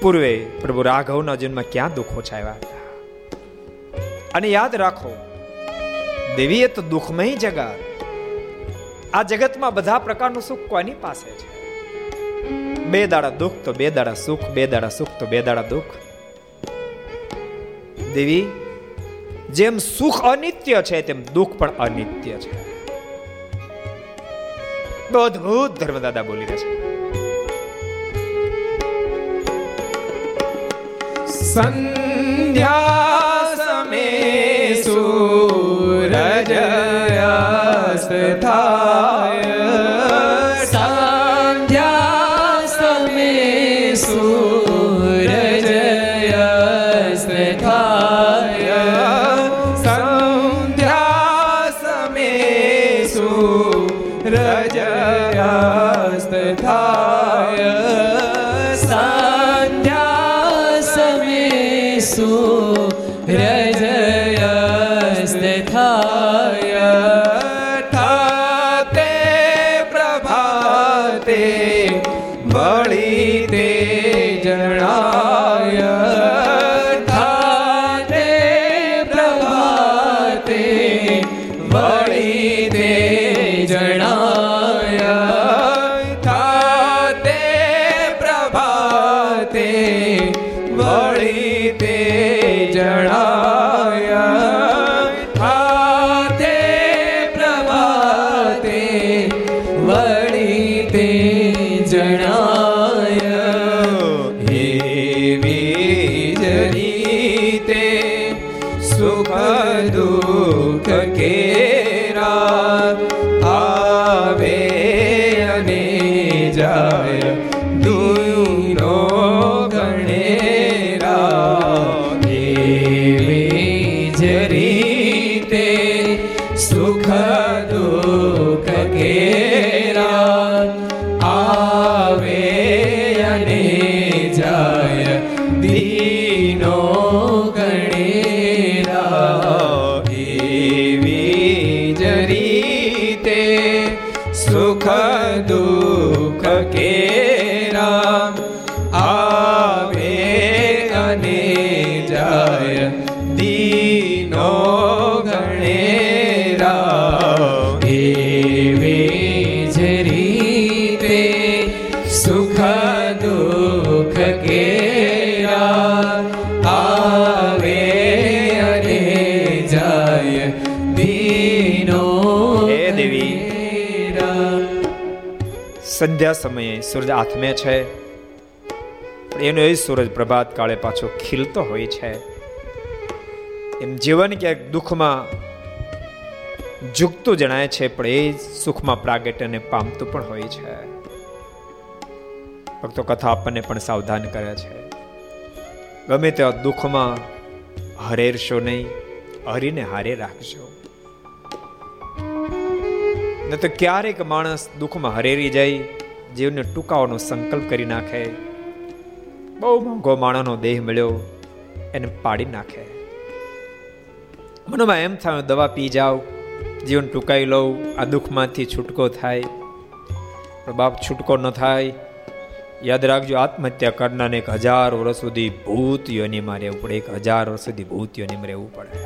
પૂર્વે પ્રભુ રાઘવના જીવનમાં ક્યાં દુઃખો છાવ્યા હતા? અને યાદ રાખો દેવી એ તો દુઃખમય જગત આ જગતમાં બધા પ્રકારનું સુખ કોની પાસે છે? બે દાડા દુઃખ તો બે દાડા સુખ, બે દાડા સુખ તો બે દાડા દુઃખ. દેવી, જેમ સુખ અનિત્ય છે, તેમ દુઃખ પણ અનિત્ય છે. તો અદભુત ધર્મદાદા બોલી રહ્યા છે. સંધ્યા સમે સૂરજ થાય સંધ્યા સમે સૂરજ અસ્ત થાય સંધ્યા સમે સૂરજ અસ્ત થાય સંધ્યા સમે સૂરજયસ્ત સંધ્યા સમયે સૂરજ આથમે છે. એનો એ સૂરજ પ્રભાત કાળે પાછો ખીલતો હોય છે. એમ જીવન ક્યાંક દુઃખમાં ઝૂકતું જણાય છે, પણ એ સુખમાં પ્રાગટ્યને પામતું પણ હોય છે. ભક્તો કથા આપણને પણ સાવધાન કરે છે. ગમે તેવા દુઃખમાં હરેરશો નહીં, હરીને હારે રાખજો. તો ક્યારેક માણસ દુઃખમાં હરેરી જાય, જીવને ટૂંકાવાનો સંકલ્પ કરી નાખે. બહુ મોંઘો માણસનો દેહ મળ્યો, એને પાડી નાખે. મનમાં એમ થાય દવા પી જાવ જીવન ટૂંકાઈ લઉં, આ દુઃખમાંથી છૂટકો થાય. બાપ છૂટકો ન થાય. યાદ રાખજો, આત્મહત્યા કરનારને એક હજાર વર્ષ સુધી ભૂત યોનીમાં રહેવું પડે એક હજાર વર્ષ સુધી ભૂત યોનીમાં રહેવું પડે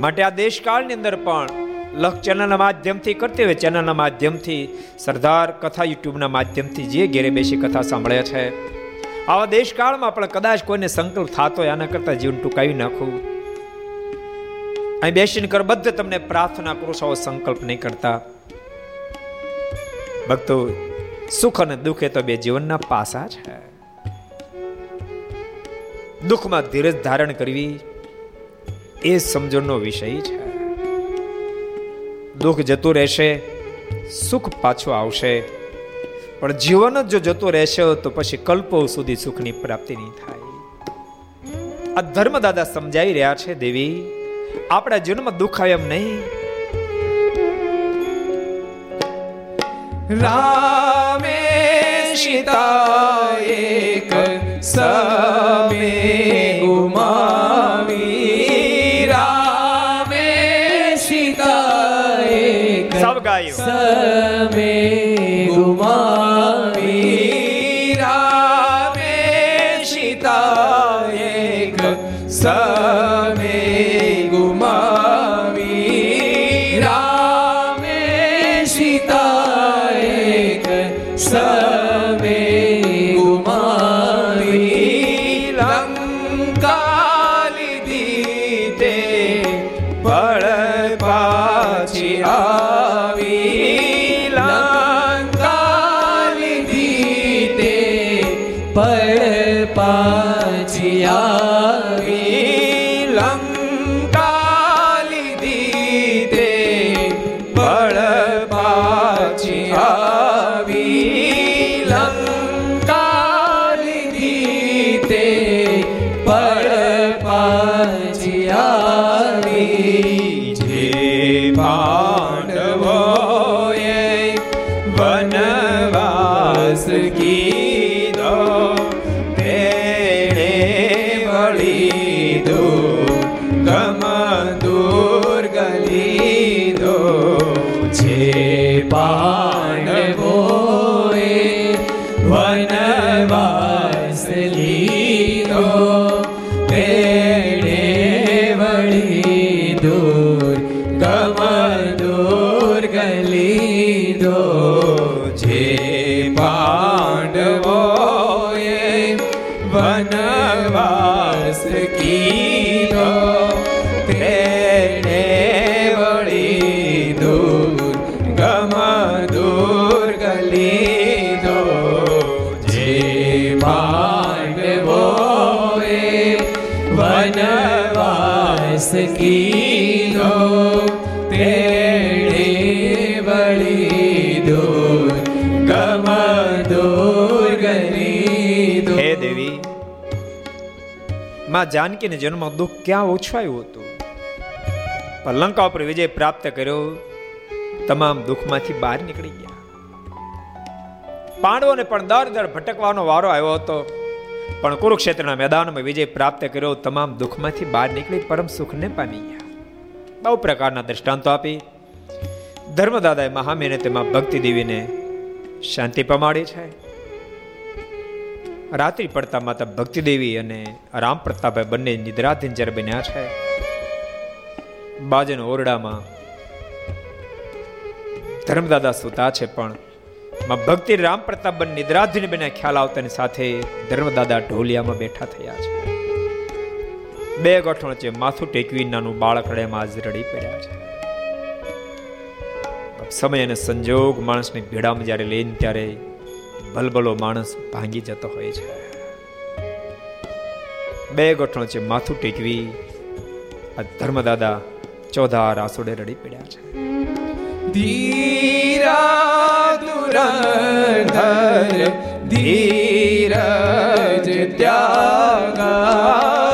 માટે આ દેશકાળની અંદર પણ લખ ચેનલના માધ્યમથી કરતી હોય, ચેનલના માધ્યમથી સરદાર કથા યુટ્યુબના માધ્યમથી જે ઘેરે બેસી કથા સાંભળે છે. આવા દેશકાળમાં પણ કદાચ કોઈને સંકલ્પ થતો હોય, આના કરતાં જીવન ટૂંકાવી નાખવું અહીં બેસીને કરબદ્ધ તમને પ્રાર્થના કરો છો સંકલ્પ નહીં કરતા. ભક્તો, સુખ અને દુઃખ એ તો બે જીવનના પાસા છે. દુઃખમાં ધીરજ ધારણ કરવી એ સમજણનો વિષય છે. દુઃખ જતું રહેશે, સુખ પાછું આવશે. પણ જીવન જ જો જતું રહેશે, તો પછી કલ્પો સુધી સુખની પ્રાપ્તિ નહીં થાય. આ ધર્મદાદા સમજાઈ રહ્યા છે, દેવી. આપણા જીવનમાં દુઃખ આવે એમ નહીં. રામે સીતા એક સમે ગાયો. સમે ગુમાવી રામે સીતા એક સમે માં જાનકીને જન્મ દુઃખ ક્યાં ઓછવાયું હતું? પણ લંકા ઉપર વિજય પ્રાપ્ત કર્યો, તમામ દુઃખમાંથી બહાર નીકળી ગયા. પાંડવોને પણ દર દર ભટકવાનો વારો આવ્યો હતો. પણ કુરુક્ષેત્રના મેદાનમાં વિજય પ્રાપ્ત કર્યો, તમામ દુઃખમાંથી બહાર નીકળી પરમ સુખને પામી ગયા. બહુ પ્રકારના દ્રષ્ટાંતો આપી. ધર્મદાદાએ મહામેને તેમાં ભક્તિ દેવીને શાંતિ પમાડી છે. રાત્રિ પડતા માતા ભક્તિદેવી અને રામ પ્રતાપભાઈ બંને નિદ્રાધીન જ્યારે બન્યા છે, બાજન ઓરડામાં ધર્મદાદા સુતા છે પણ માં ભક્તિ રામ પ્રતાપ બંને નિદ્રાધીન બન્યા ખ્યાલ આવતાની સાથે ધર્મદાદા ઢોલિયામાં બેઠા થયા છે. બે ગોઠણ વચ્ચે માથું ટેકવી નાનું બાળક રડેમાં આજ રડી પડ્યા છે. સમય અને સંજોગ માણસની ભેડામાં જ્યારે લઈને ત્યારે ભલભલો માણસ ભાંગી જતો હોય છે. બે ગોઠણ છે માથું ટેકવી આ ધર્મદાદા ચોધાર આસુડે રડી પડ્યા છે. ધીરા ધુરંધર ધીરજ ત્યાગા.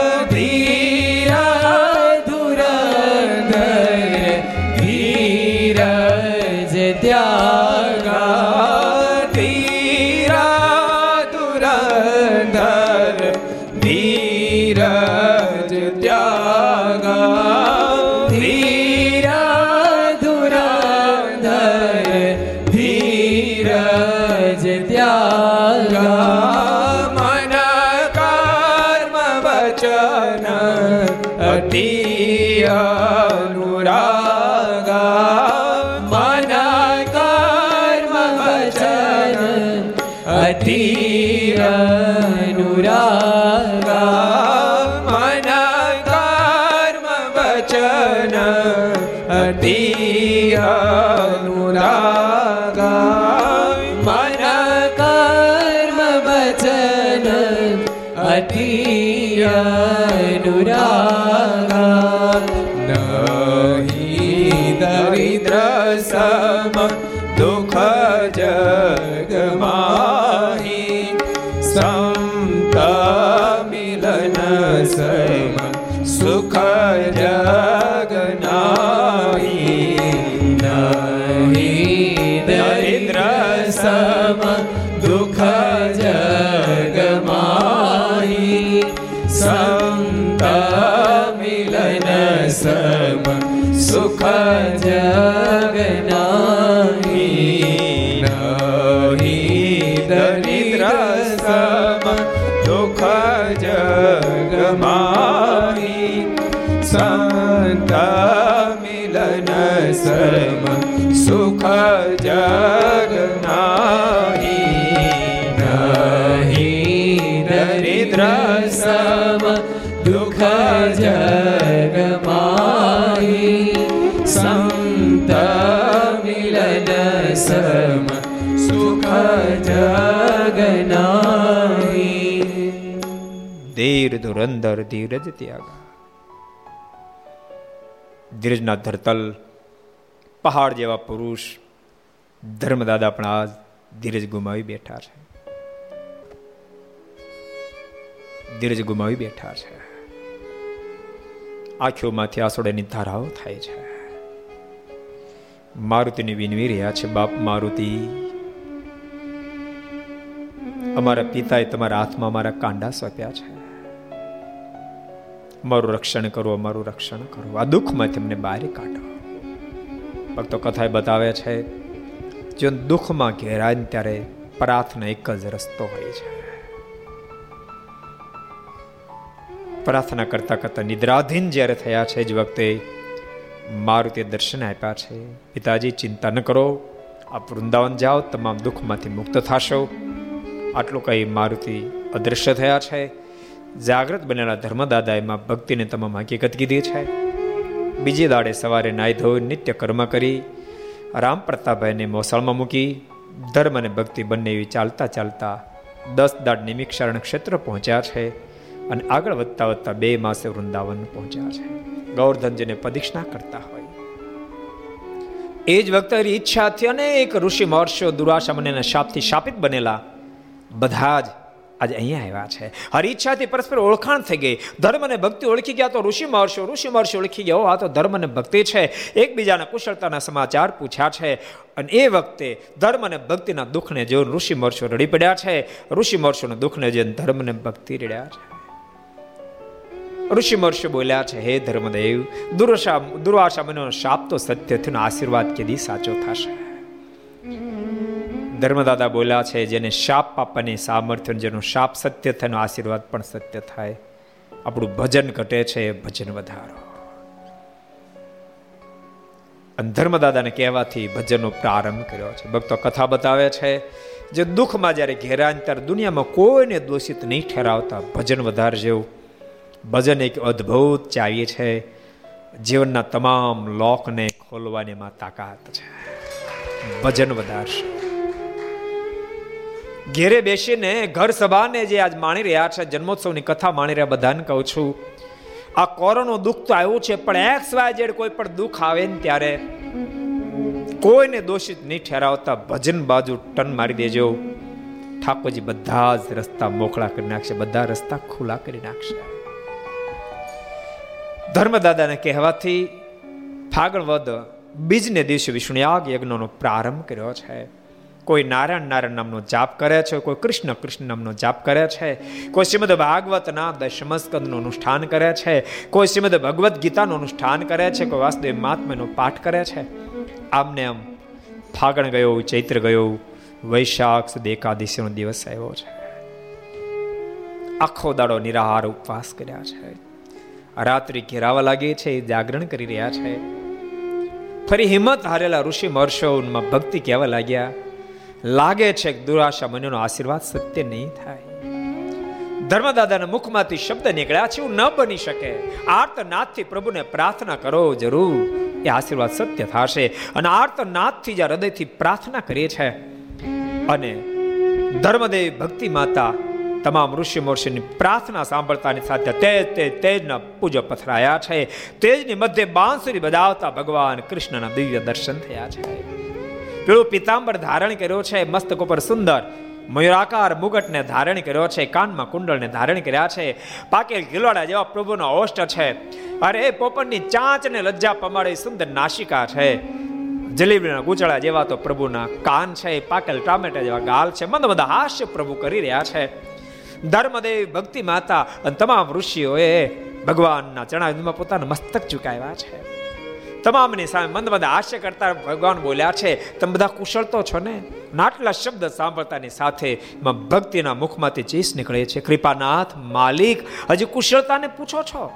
अति अनुरागा ધીર ધુરંધર ધીરજ ત્યાગા. ધીરજના ધરતલ પહાડ જેવા પુરુષ ધર્મદાદા પણ આજ ધીરજ ગુમાવી બેઠા છે. ધીરજ ગુમાવી બેઠા છે. આંખોમાંથી આસોડાની ધારાઓ થાય છે. મારુતિને વિનવી રહ્યા છે, બાપ મારુતિ. અમારા પિતાએ તમારા હાથમાં અમારા કાંડા સોંપ્યા છે. મારું રક્ષણ કરો, મારું રક્ષણ કરો. આ દુઃખમાં તેમને બહાર કાઢો. ભક્તો કથા બતાવે છે, જો દુઃખમાં ઘેરાય ત્યારે પ્રાર્થના એક જ રસ્તો હોય છે. પ્રાર્થના કરતા કરતા નિદ્રાધીન જ્યારે થયા છે, જ વખતે મારુતે દર્શન આપ્યા છે. પિતાજી, ચિંતા ન કરો. આપ વૃંદાવન જાઓ, તમામ દુઃખમાંથી મુક્ત થશો. આટલું કહી મારુતિ અદૃશ્ય થયા છે. જાગૃત બનેલા ધર્મદાદા એમાં ભક્તિને તમામ હકીકત કીધી છે. બીજી દાડે સવારે નાહી ધોઈ નિત્ય કર્મ કરી, રામ પ્રતાપભાઈને મોસાળમાં મૂકી, ધર્મ અને ભક્તિ બંને એવી ચાલતા ચાલતા દસ દાડ નિમિક્ષારણ ક્ષેત્ર પહોંચ્યા છે અને આગળ વધતા વધતા બે માસે વૃંદાવન પહોંચ્યા છે. ગૌરધનજીને પ્રદિક્ષણા કરતા હોય. એ જ વખતે ઈચ્છાથી અનેક ઋષિ મહર્ષિઓ દુરાશા મને શાપથી શાપિત બનેલા. બધા જ આજે અહીંયા આવ્યા છે. હરિચ્છાથી પરસ્પર ઓળખાણ થઈ ગઈ. ધર્મ અને ભક્તિ ઓળખી ગયા તો ઋષિ મહર્ષિ ઋષિ મહર્ષિ ઓળખી ગયા આ તો ધર્મ અને ભક્તિ છે. એકબીજાના કુશળતાના સમાચાર પૂછ્યા છે. અને એ વખતે ધર્મ અને ભક્તિના દુઃખને જોઈને ઋષિ મહર્ષિ રડી પડ્યા છે. ઋષિ મહર્ષિના દુઃખને જોઈને ધર્મ અને ભક્તિ રડ્યા છે. ઋષિ મહર્ષિ બોલ્યા છે, હે ધર્મદેવ દુર્વાસા દુર્વાસા મને શાપ તો સત્ય થયો આશીર્વાદ કેદી સાચો થશે. ધર્મદાદા બોલ્યા છે, જેને શાપ આપવાની સામર્થ્ય જેનો શાપ સત્ય થાય આશીર્વાદ પણ સત્ય થાય. આપણું ભજન ઘટે છે ભજન વધારો. અને ધર્મદાદાને કહેવાથી ભજનનો પ્રારંભ કર્યો છે. ભક્તો કથા બતાવે છે જે દુઃખમાં જ્યારે ઘેરાય ત્યારે દુનિયામાં કોઈને દોષિત નહીં ઠેરાવતા ભજન વધારે જેવું. ભજન એક અદ્ભુત ચાવી છે. જીવનના તમામ લોકને ખોલવાની માં તાકાત છે. ભજન વધારશે. ઘેરે બેસીને ઘર સભાને જે આજ માણી રહ્યા છે, જન્મોત્સવની કથા માણી રહ્યા, બધાને કહું છું, આ કોરોનો દુઃખ તો આવ્યું છે, પણ એક્સ વાય જેડ કોઈ પણ દુઃખ આવે ને ત્યારે કોઈને દોષિત નહીં ઠેરાવતા, ભજન બાજુ ટન મારી દેજો. ઠાકોરજી બધા જ રસ્તા મોકળા કરી નાખશે, બધા રસ્તા ખુલ્લા કરી નાખશે. ધર્મદાદાને કહેવાથી ફાગણ વદ બીજને દિવસે વિષ્ણુયાગ યજ્ઞનો પ્રારંભ કર્યો છે. કોઈ નારાયણ નારાયણ નામનો જાપ કરે છે, કોઈ કૃષ્ણ કૃષ્ણ નામનો જાપ કરે છે, કોઈ શ્રીમદ ભાગવતના દશમસ્કંદનું અનુષ્ઠાન કરે છે, કોઈ શ્રીમદ ભગવદ્ ગીતાનું અનુષ્ઠાન કરે છે, કોઈ વાસુદેવ મહાત્માનો પાઠ કરે છે. આમને આમ ફાગણ ગયો, ચૈત્ર ગયો, વૈશાખ સુદ એકાદશીનો દિવસ આવ્યો છે. આખો દાડો નિરાહાર ઉપવાસ કર્યા છે. રાત્રિ ઘેરાવા લાગે છે જાગરણ કરી રહ્યા છે. ફરી હિંમત હારેલા ઋષિ મહર્ષોમાં ભક્તિ કહેવા લાગ્યા લાગે છે કે દુરાશા મનનો આશીર્વાદ સત્ય નહીં થાય. ધર્મદાદાના મુખમાંથી શબ્દ નીકળ્યા છે, એવું ન બની શકે. આર્તનાથથી પ્રભુને પ્રાર્થના કરો જરૂર. એ આશીર્વાદ સત્ય થશે. અને આર્તનાથથી જ્યાં હૃદયથી પ્રાર્થના કરીએ છે. અને ધર્મદેવ ભક્તિ માતા તમામ ઋષિ મહર્ષિની પ્રાર્થના સાંભળતાની સાથે તેજ તેજ તેજના પૂજો પથરાયા છે. તેજની મધ્ય બાંસુરી બજાવતા ભગવાન કૃષ્ણના દિવ્ય દર્શન થયા છે. પેલું પિતાંબર ધારણ કર્યો છે મસ્તક ઉપર સુંદર. મયુરાકાર મુગટને ધારણ કર્યો છે, કાનમાં કુંડળને ધારણ કર્યા છે. પાકેલ ગિલોડા જેવા પ્રભુનો ઓષ્ટ છે. અરે, પોપનની ચાંચ ને લજ્જા પમાડે સુંદર નાશિકા છે. જલેબીના ગુચળા જેવા તો પ્રભુના કાન છે, પાકેલ ટામેટા જેવા ગાલ છે. મંદ મંદ હાસ્ય પ્રભુ કરી રહ્યા છે. ધર્મદેવ ભક્તિ માતા અને તમામ ઋષિઓએ ભગવાનના ચરણામાં પોતાના મસ્તક ચુકાવ્યા છે. તમામની સામે મંદ મંદ હાસ્ય કરતા ભગવાન બોલ્યા છે, તમે બધા કુશળ તો છો ને? નાટલા શબ્દ સાંભળતાની સાથે ભક્તિના મુખમાંથી ચીસ નીકળે છે. કૃપાનાથ માલિક, હજી કુશળતાને પૂછો છો?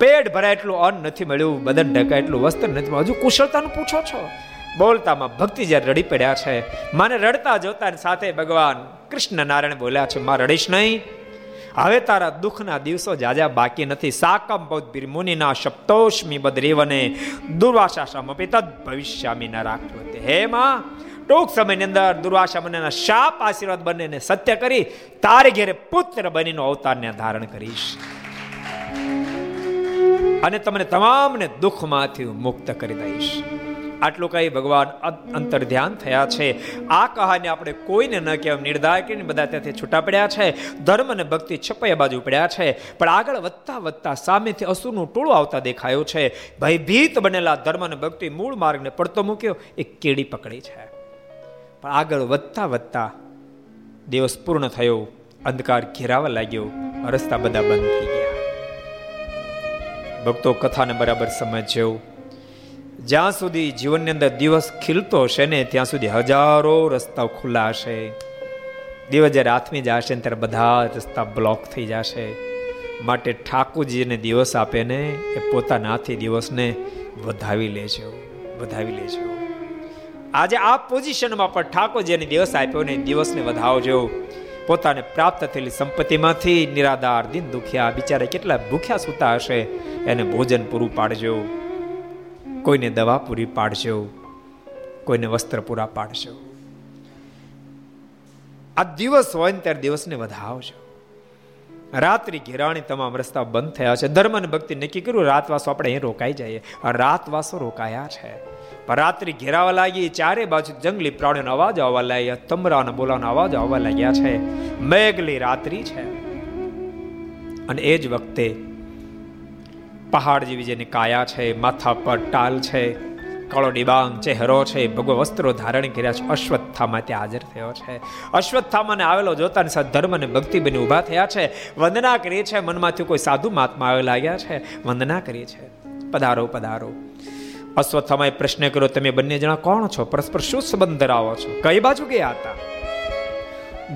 પેટ ભરાય એટલું અન્ન નથી મળ્યું, બદન ઢકાય એટલું વસ્ત્ર નથી મળ્યું. હજુ કુશળતાનું પૂછો છો? બોલતામાં ભક્તિ જ્યારે રડી પડ્યા છે, માને રડતા જોતા સાથે ભગવાન કૃષ્ણ નારાયણ બોલ્યા છે, માં રડીશ નહીં. હવે તારા દુઃખના દિવસો જાજા બાકી નથી. સાકમ બૌદ્ધ મુનિના સપ્તોષ્મી બદ્રેવને દુર્વાસા સમપિત ભવિષ્યામી ન રાખતો હે માં, ટૂંક સમયની અંદર દુર્વાસા મને શાપ આશીર્વાદ બંનેને સત્ય કરી તારે ઘેરે પુત્ર બનીનો અવતારને ધારણ કરીશ. અને તમને તમામને દુઃખમાંથી મુક્ત કરી દઈશ. આટલું કઈ ભગવાન અંતર ધ્યાન થયા છે. આ કહાની આપણે કોઈને ન કહેવાય નિર્ધાર કરીને બધા ત્યાંથી છૂટા પડ્યા છે, ધર્મ અને ભક્તિ છપાયા બાજુ પડ્યા છે. પણ આગળ વધતા વધતા સામેથી અસુરનું ટોળું આવતા દેખાયો છે. ભયભીત બનેલા ધર્મ અને ભક્તિ મૂળ માર્ગને પડતો મૂક્યો, એ કેડી પકડી છે. પણ આગળ વધતા વધતા દિવસ પૂર્ણ થયો, અંધકાર ઘેરાવા લાગ્યો, રસ્તા બધા બંધ થઈ ગયા. ભક્તો કથાને બરાબર સમજ્યો. જ્યાં સુધી જીવનની અંદર દિવસ ખીલતો હશે ને, ત્યાં સુધી હજારો રસ્તાઓ ખુલ્લા હશે. દિવસ જ્યારે હાથમી જશે ત્યારે બધા રસ્તા બ્લોક થઈ જશે. માટે ઠાકોરજીને દિવસ આપે ને, એ પોતાના હાથે દિવસને વધાવી લેજો વધાવી લેજો. આજે આ પોઝિશનમાં પણ ઠાકોરજીને દિવસ આપ્યો ને, દિવસને વધાવજો. પોતાને પ્રાપ્ત થયેલી સંપત્તિમાંથી નિરાધાર દિન દુખ્યા બિચારા કેટલા ભૂખ્યા સૂતા હશે, એને ભોજન પૂરું પાડજો. કોઈને દવા પૂરી પાડશો કોઈને વસ્ત્ર પૂરા પાડશો આ દિવસ હોય ને ત્યારે દિવસને વધાવજો. રાત્રિ ઘેરાણી તમામ રસ્તા બંધ થયા છે. ધર્મ અને ભક્તિ નક્કી કર્યું, રાતવાસો આપણે અહીં રોકાઈ જઈએ. રાતવાસો રોકાયા છે. પણ રાત્રિ ઘેરાવા લાગી, ચારે બાજુ જંગલી પ્રાણીઓનો અવાજ આવવા લાગ્યા તમરાના બોલાનો અવાજ આવવા લાગ્યા છે. મેઘલી રાત્રિ છે. અને એ જ વખતે પહાડ જેવી જેની કાયા છે, માથા પર ટાલ છે કાળો ડિબાંગ ચહેરો છે, ભગવ વસ્ત્રો ધારણ કર્યા છે, અશ્વત્થામાં ત્યાં હાજર થયો છે. અશ્વત્થામાને આવેલો જોતાની સાથે ધર્મ અને ભક્તિ બની ઊભા થયા છે. વંદના કરીએ છે મનમાંથી કોઈ સાધુ મહાત્મા આવે લાગ્યા છે. વંદના કરીએ છે પધારો પધારો. અશ્વત્થામાએ પ્રશ્ન કર્યો, તમે બંને જણા કોણ છો? પરસ્પર શું સંબંધ ધરાવો છો? કઈ બાજુ ગયા હતા?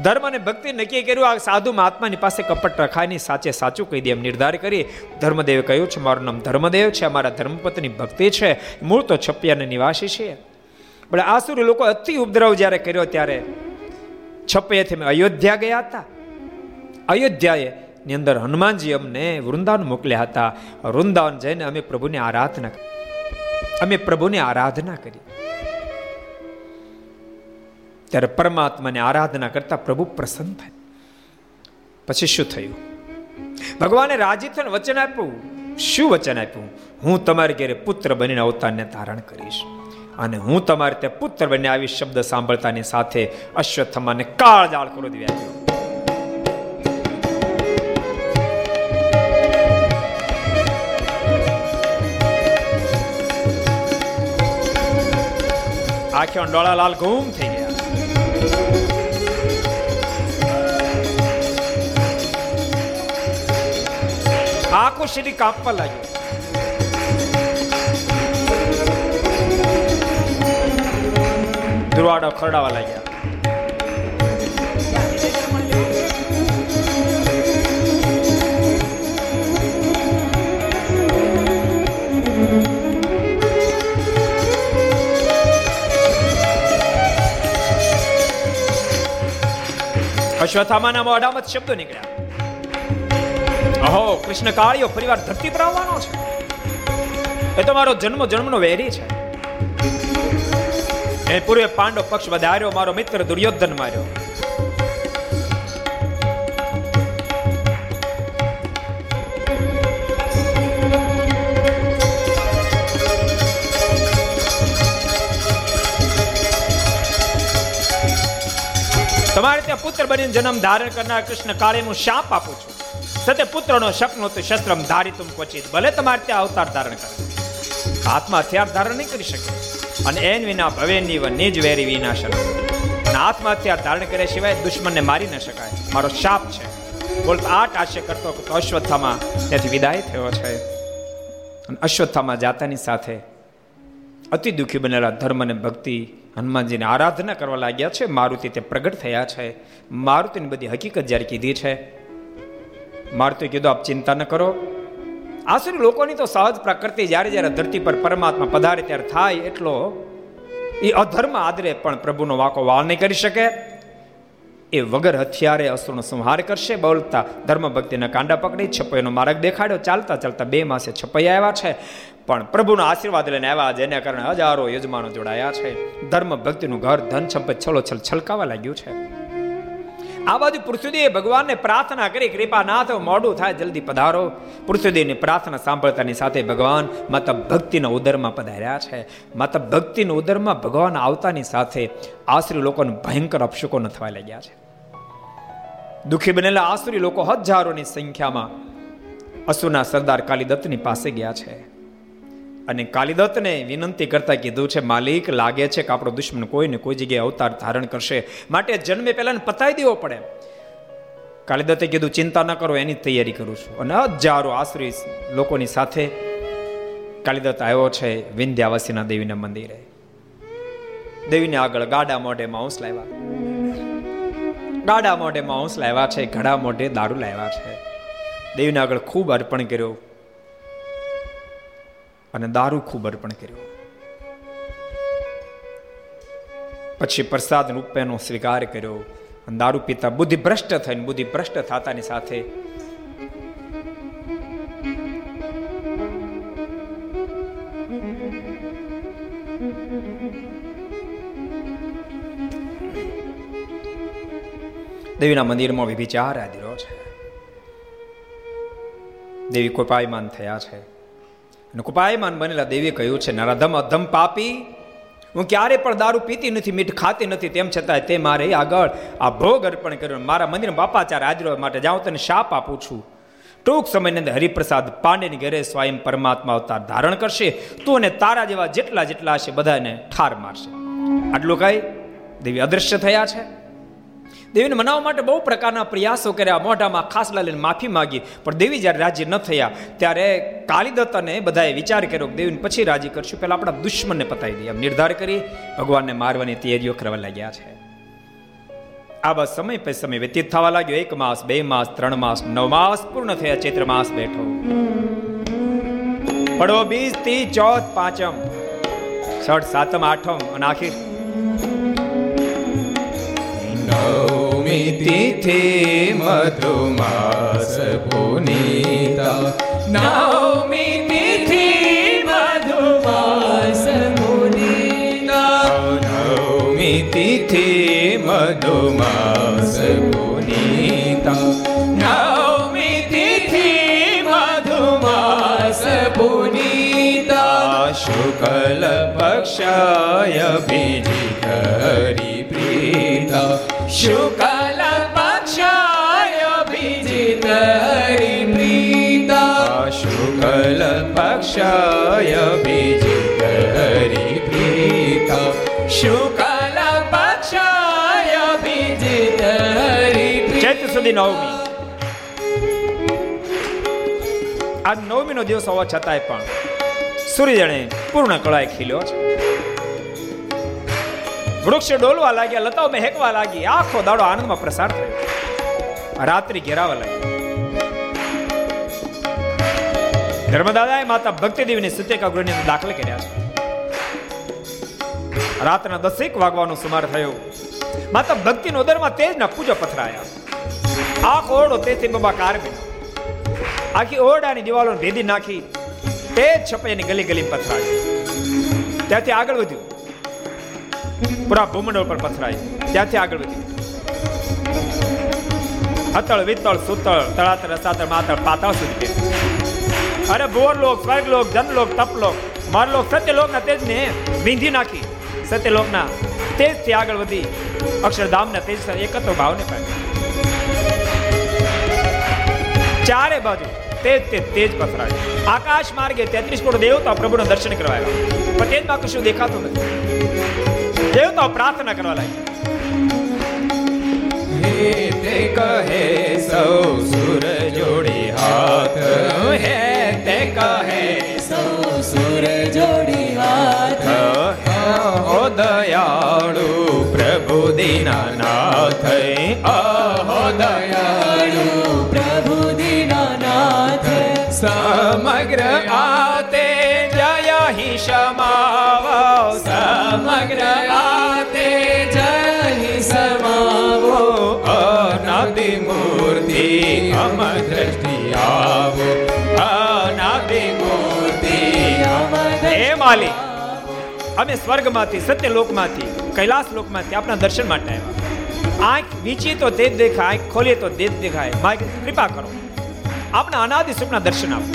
ધર્મ અને ભક્તિ નક્કી કર્યું. આ સાધુ મહાત્માની પાસે કપટ રખાયની સાચે સાચું કહી દે એમ નિર્ધાર કરી. ધર્મદેવે કહ્યું છે, મારું નામ ધર્મદેવ છે, અમારા ધર્મપત્ની ભક્તિ છે. મૂળ તો છપિયાના નિવાસી છે પણ આસુર લોકો અતિ ઉપદ્રવ જ્યારે કર્યો ત્યારે છપૈયાથી અમે અયોધ્યા ગયા હતા. અયોધ્યાએ ની અંદર હનુમાનજી અમને વૃંદાવન મોકલ્યા હતા. વૃંદાવન જઈને અમે પ્રભુની આરાધના અમે પ્રભુની આરાધના કરી. ત્યારે પરમાત્માને આરાધના કરતા પ્રભુ પ્રસન્ન થાય. પછી શું થયું? ભગવાને રાજી થઈને વચન આપ્યું. શું વચન આપ્યું? હું તમારી ઘેરે પુત્ર બનીને અવતારને ધારણ કરીશ. અને હું તમારે ત્યાં પુત્ર બને આવી શબ્દ સાંભળતાની સાથે અશ્વત્થમાને કાળ જાળ કરો દીવ્યા આખ્યો. ડોળા લાલ ઘૂમ થઈ. આખું શરીર કાપવા લાગ્યું ધ્રુવાડો ખરડાવા લાગ્યા અશ્વથામાના મોઢામાં શબ્દો નીકળ્યા અહો. કૃષ્ણ કાળિયો ફરીવાર ધરતી પર આવવાનો છે. એ તો મારો જન્મ જન્મનો વેરી છે. એ પૂર્વે પાંડવ પક્ષ વધાર્યો, મારો મિત્ર દુર્યોધન માર્યો. પુત્ર બનીને જન્મ ધારણ કરનાર કૃષ્ણ કાળીનું શાપ આપું છું. સતે પુત્રનો શકનો તો શસ્ત્રમ ધારી તુમ ક્વચિત. ભલે તમારે ત્યાં અવતાર ધારણ કરે હાથમાં હથિયાર ધારણ નહીં કરી શકે. અને એન વિના ભવેની નિજ વેરી વિનાશન. અને હથિયાર ધારણ કર્યા સિવાય દુશ્મનને મારી ન શકાય. મારો શાપ છે. બોલતો આઠ આશય કરતો અશ્વત્થામાં ત્યાંથી વિદાય થયો છે. અને અશ્વત્થામાં જાતાની સાથે અતિ દુઃખી બનેલા ધર્મ અને ભક્તિ હનુમાનજીને આરાધના કરવા લાગ્યા છે. મારુતિ તે પ્રગટ થયા છે. મારુતિની બધી હકીકત જ્યારે કીધી છે. મારુતિ કીધું, આપ ચિંતા ન કરો. આસુરી લોકોની તો સહજ પ્રકૃતિ જ્યારે જ્યારે ધરતી પર પરમાત્મા પધારે ત્યારે થાય એટલો એ અધર્મ આદરે પણ પ્રભુનો વાકો વાળ નહીં કરી શકે. એ વગર હથિયારે અસુરનો સંહાર કરશે. બોલતા ધર્મ ભક્તિના કાંડા પકડી છપૈયાનો માર્ગ દેખાડ્યો. ચાલતા ચાલતા બે માસે છપૈયા આવ્યા છે. પણ પ્રભુનો આશીર્વાદ લઈને આવ્યા જેના કારણે હજારો યજમાનો જોડાયા છે. ધર્મ ભક્તિનું ઘર ધન સંપત છલો છલ છલકાવા લાગ્યું છે. આ બાજુ પૃથ્વીદેવે ભગવાનને પ્રાર્થના કરી કૃપા ના મોડું થાય, જલ્દી પધારો. પૃથ્વીદેવની પ્રાર્થના સાંભળતાની સાથે ભગવાન માતા ભક્તિના ઉદરમાં પધાર્યા છે. માતા ભક્તિના ઉદરમાં ભગવાન આવતાની સાથે આશ્રી લોકોને ભયંકર અપશુકો ન થવા લાગ્યા છે. દુઃખી બનેલા આસુરી લોકો હજારોની સંખ્યામાં અસુરના સરદાર કાલિદત્તની પાસે ગયા છે. અને કાલિદત્તને વિનંતી કરતા કીધું છે, માલિક, લાગે છે કે આપણો દુશ્મન કોઈને કોઈ જગ્યાએ અવતાર ધારણ કરશે. માટે જન્મે પહેલા પતાવી દેવો પડે. કાલિદત્તે કીધું, ચિંતા ન કરો, એની તૈયારી કરું છું. અને હજારો આશ્રિત લોકોની સાથે કાલિદત્ત આવ્યો છે, વિંધ્યાવાસીના દેવીના મંદિરે. દેવીને આગળ ગાડા મોઢે માઉસ લાવ્યા. ગાડા મોઢે માઉસ લાવ્યા છે, ઘડા મોઢે દારૂ લાવ્યા છે. દેવીને આગળ ખૂબ અર્પણ કર્યો. અને દારૂ ખૂબ અર્પણ કર્યો. પછી પ્રસાદ રૂપેનો સ્વીકાર કર્યો અને દારૂ પીતા બુદ્ધિ ભ્રષ્ટ થઈને બુદ્ધિ ભ્રષ્ટ થતાની સાથે દેવીના મંદિરમાં વિભિચાર આદિરો છે. દેવી કોપાયમાન થયા છે. અને કૃપાયમાન બનેલા દેવીએ કહ્યું છે, નરાધમ, અધમ પાપી. હું ક્યારે પણ દારૂ પીતી નથી, મીઠ ખાતી નથી, તેમ છતાં તે મારે આગળ આ ભોગ અર્પણ કર્યો મારા મંદિર બાપાચાર હાજરો માટે જાઉં તને શાપ આપું છું. ટૂંક સમયની અંદર હરિપ્રસાદ પાંડેની ઘરે સ્વયં પરમાત્મા અવતાર ધારણ કરશે. તું અને તારા જેવા જેટલા જેટલા હશે બધાને ઠાર મારશે. આટલું કઈ દેવી અદૃશ્ય થયા છે. દેવીને મનાવવા માટે બહુ પ્રકારના પ્રયાસો કર્યા, મોઢામાં ખાસલા લઈને માફી માગી. પણ દેવી જ્યારે રાજી ન થયા, ત્યારે કાલિદત્તને બધાએ વિચાર કર્યો કે દેવીને પછી રાજી કરશું. પહેલાં આપણા દુશ્મનને પતાવી દઈએ. નિર્ધાર કરી ભગવાનને મારવાની તૈયારીઓ કરવા લાગ્યા છે. આ બસ સમય પછી સમય વ્યતીત થવા લાગ્યો. એક માસ, બે માસ, ત્રણ માસ, નવ માસ પૂર્ણ થયા. ચૈત્ર માસ બેઠો. પડો બીજ તી ચોથ પાંચમ, છઠ સાતમ આઠમ, અને આખી નવમી તિથિ મધુમાસ પુનીતા નવમી તિથિ મધુમાસ પુનીતા નવમી તિથિ મધુમાસ પુનીતા નવમી તિથિ મધુમાસ પુનીતા શુકલ પક્ષાય બીજી હરી પ્રીતા શુકલ પક્ષાય અભિજીત હરિપ્રીતા શુકલ પક્ષાય અભિજીત હરિપ્રીતા શુકલ પક્ષાય અભિજીત હરિપ્રીતા ચૈત્ર સુધી નવમી આજ નવમી નો દિવસ હોવા છતાંય પણ સૂર્ય જણે પૂર્ણ કળાએ ખીલ્યો છે. વૃક્ષ ડોલવા લાગ્યા લતાઓ હેકવા લાગી. આખો દાડો આનંદમાં પ્રસાર થયો. રાત્રિ ઘેરાવા લાગી ધર્મદાદાએ માતા ભક્તિદેવીને સત્યકા ગૃહની અંદર દાખલ કર્યા છે. રાતના દસેક વાગવાનો સુમાર થયો. માતા ભક્તિનો ઉદરમાં તેજના પૂજો પથરાયા. આ ઓરડો તેથી બાબા કારમી આખી ઓરડાની દિવાલો ભેદી નાખી. તેજ છપાઈની ગલી ગલી પથરાય. ત્યાંથી આગળ વધ્યું. પૂરા ભૂમંડળ પર પથરાય. ત્યાંથી આગળ વધી. અતળ વિતળ, સુતળ તળાતળ રસાતળ, માતળ, પાતળ સુધી. અરે ભુવરલોક સ્વર્ગલોક, જનલોક, તપલોક, મારલોક, સત્યલોકના તેજને વીંધી નાખી. સત્યલોકના તેજથી આગળ વધી. અક્ષરધામ ના તેજ એકત્ર ભાવને પામ્યા ચારે બાજુ તેજ તે તેજ પથરાય. આકાશ માર્ગે તેત્રીસ કરોડ દેવતા પ્રભુના દર્શન કરવા આવ્યા. પણ તેજમાં કશું દેખાતું નથી. દેવતાઓ પ્રાર્થના કરવા લાગ્યા તે કહે સૌ સુર જોડી હાથ હે તે કહે સૌ સુર જોડી હાથ ઓ દયાળુ પ્રભુ દીનાનાથ અહો દયાળુ પ્રભુ દીનાનાથ સમગ્ર આતે અમ હે માલિક, અમે સ્વર્ગમાંથી સત્ય લોકમાંથી કૈલાસ લોકમાંથી આપણા દર્શન માટે આવ્યા. આંખ વીચી તો તે દેખાય, આંખ ખોલીએ તો તે દેખાય. માય કૃપા કરો. આપણા અનાદિ સુખના દર્શન આપો.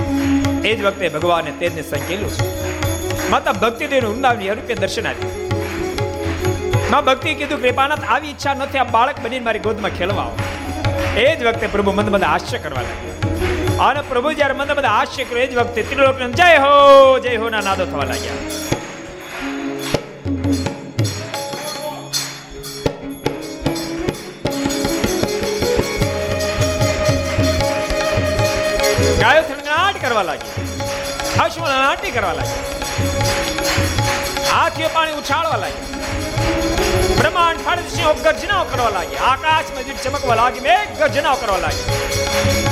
એ જ વખતે ભગવાને તેજને સંકેલું છે. માતા ભક્તિ દેવનું વૃંદાવની અરૂપે દર્શન આપ્યું. માં ભક્તિ કીધું, કૃપાનાથ, આવી ઈચ્છા નથી આ બાળક બનીને મારી ગોદમાં ખેલવા આવો. એ જ વખતે પ્રભુ મંદ મંદ હાસ્ય કરવા લાગ્યા. અને પ્રભુ જ્યારે મંદ મંદ હાસ્ય કર્યું એ જ વખતે ત્રિલોક જય હો જય હો ના નાદો થવા લાગ્યા. ગાયો થનગનાટ કરવા લાગી હર્ષમનાટી કરવા લાગી હાથીઓ પાણી ઉછાળવા લાગી બ્રહ્માંડ ફળ સિંહો ગર્જનાઓ કરવા લાગી આકાશમાં વીજ ચમકવા લાગી મેઘ ગર્જનાઓ કરવા લાગી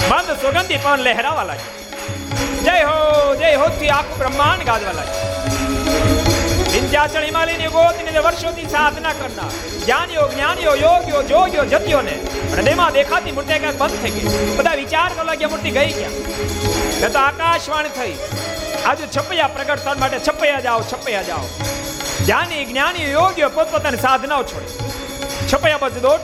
મંદ સુગંધી પવન લહેરાવા લાગી જય હો જય હો થી આખું બ્રહ્માંડ ગાજવા લાગી વિંધ્યાચળ હિમાલયની ગોદની વર્ષોથી સાધના કરનાર જ્ઞાનીઓ જ્ઞાનીઓ યોગીઓ જોગીઓ જતીઓને હૃદયમાં દેખાતી મૂર્તિ ક્યાંક બંધ થઈ ગઈ બધા વિચાર કરવા લાગ્યા મૂર્તિ ગઈ ક્યાં તો આકાશવાણી થઈ આજે છપૈયા પ્રગટ થવા માટે છપૈયા જાઓ છપૈયા જાઓ જ્ઞાની જ્ઞાની યોગ્ય પોતપોતાની સાધનાઓ છોડી. છપાયા બાજુ દોટ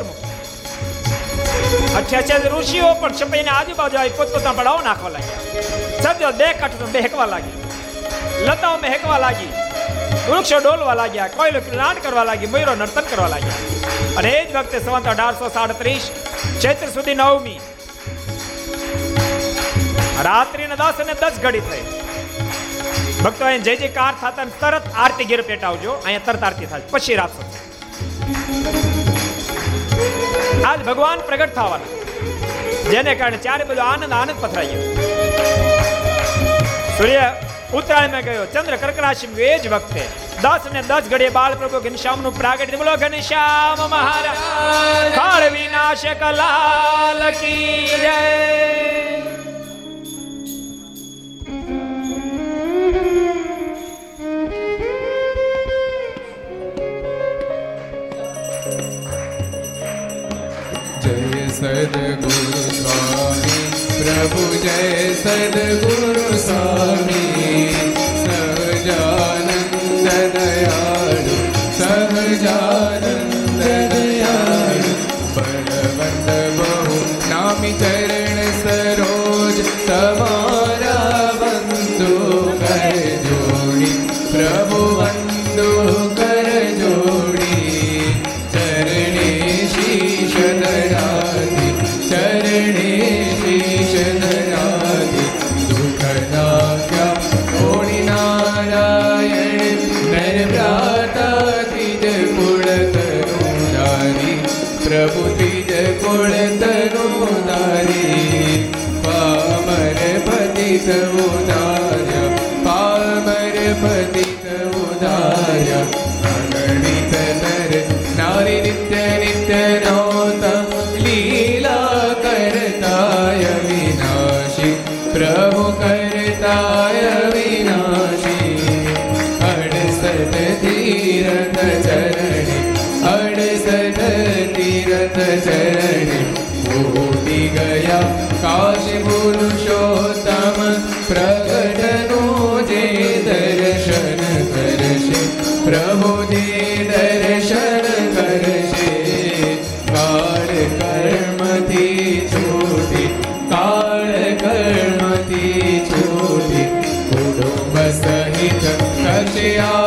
અઠ્યાસી ઋષિઓ પણ છપાઈને આજુબાજુ આવી પોતપોતાના પડાવ નાખવા લાગ્યા. સદ્યો બે કઠ બેહકવા લાગી. લતાઓ મહેકવા લાગી. વૃક્ષો ડોલવા લાગ્યા. કોઈ લોકો નાટ કરવા લાગી. મયુરો નર્તન કરવા લાગ્યા. અને એ જ વખતે સંવત અઢારસો સાડત્રીસ, ચૈત્ર સુધી નવમી. રાત્રિના દસ અને દસ ઘડી થઈ. ભક્તો અહીં જય જયકાર થતા તરત આરતી ગીર પેટાવજો. અહીંયા તરત આરતી થાય. પછી રાત આજ ભગવાન પ્રગટ થવાના. જેને કારણે ચારે બધો આનંદ આનંદ પથરાઈ ગયો. સૂર્ય ઉત્તરાયણમાં ગયો. ચંદ્ર કર્ક રાશિ એ જ વખતે દસ ને દસ ઘડીએ બાળ પ્રભુ ઘનશ્યામનું પ્રાગટ બોલો, ઘનશ્યામ મહારાજ કાળ વિનાશ કલાલ કી જય. જય સદગુરુ સ્વામી પ્રભુ જય સદગુરુ સ્વામી સહજાનંદ દયાળુ સહજાનંદ ભૂતી ગયા, કાશી પુરુષોત્તમ પ્રગટનું જે દર્શન કરશે પ્રભુ જે દર્શન કરશે. કાળ કર્મથી છૂટી, કાળ કર્મથી છૂટી, કુટુંબ સહિત કશ્યા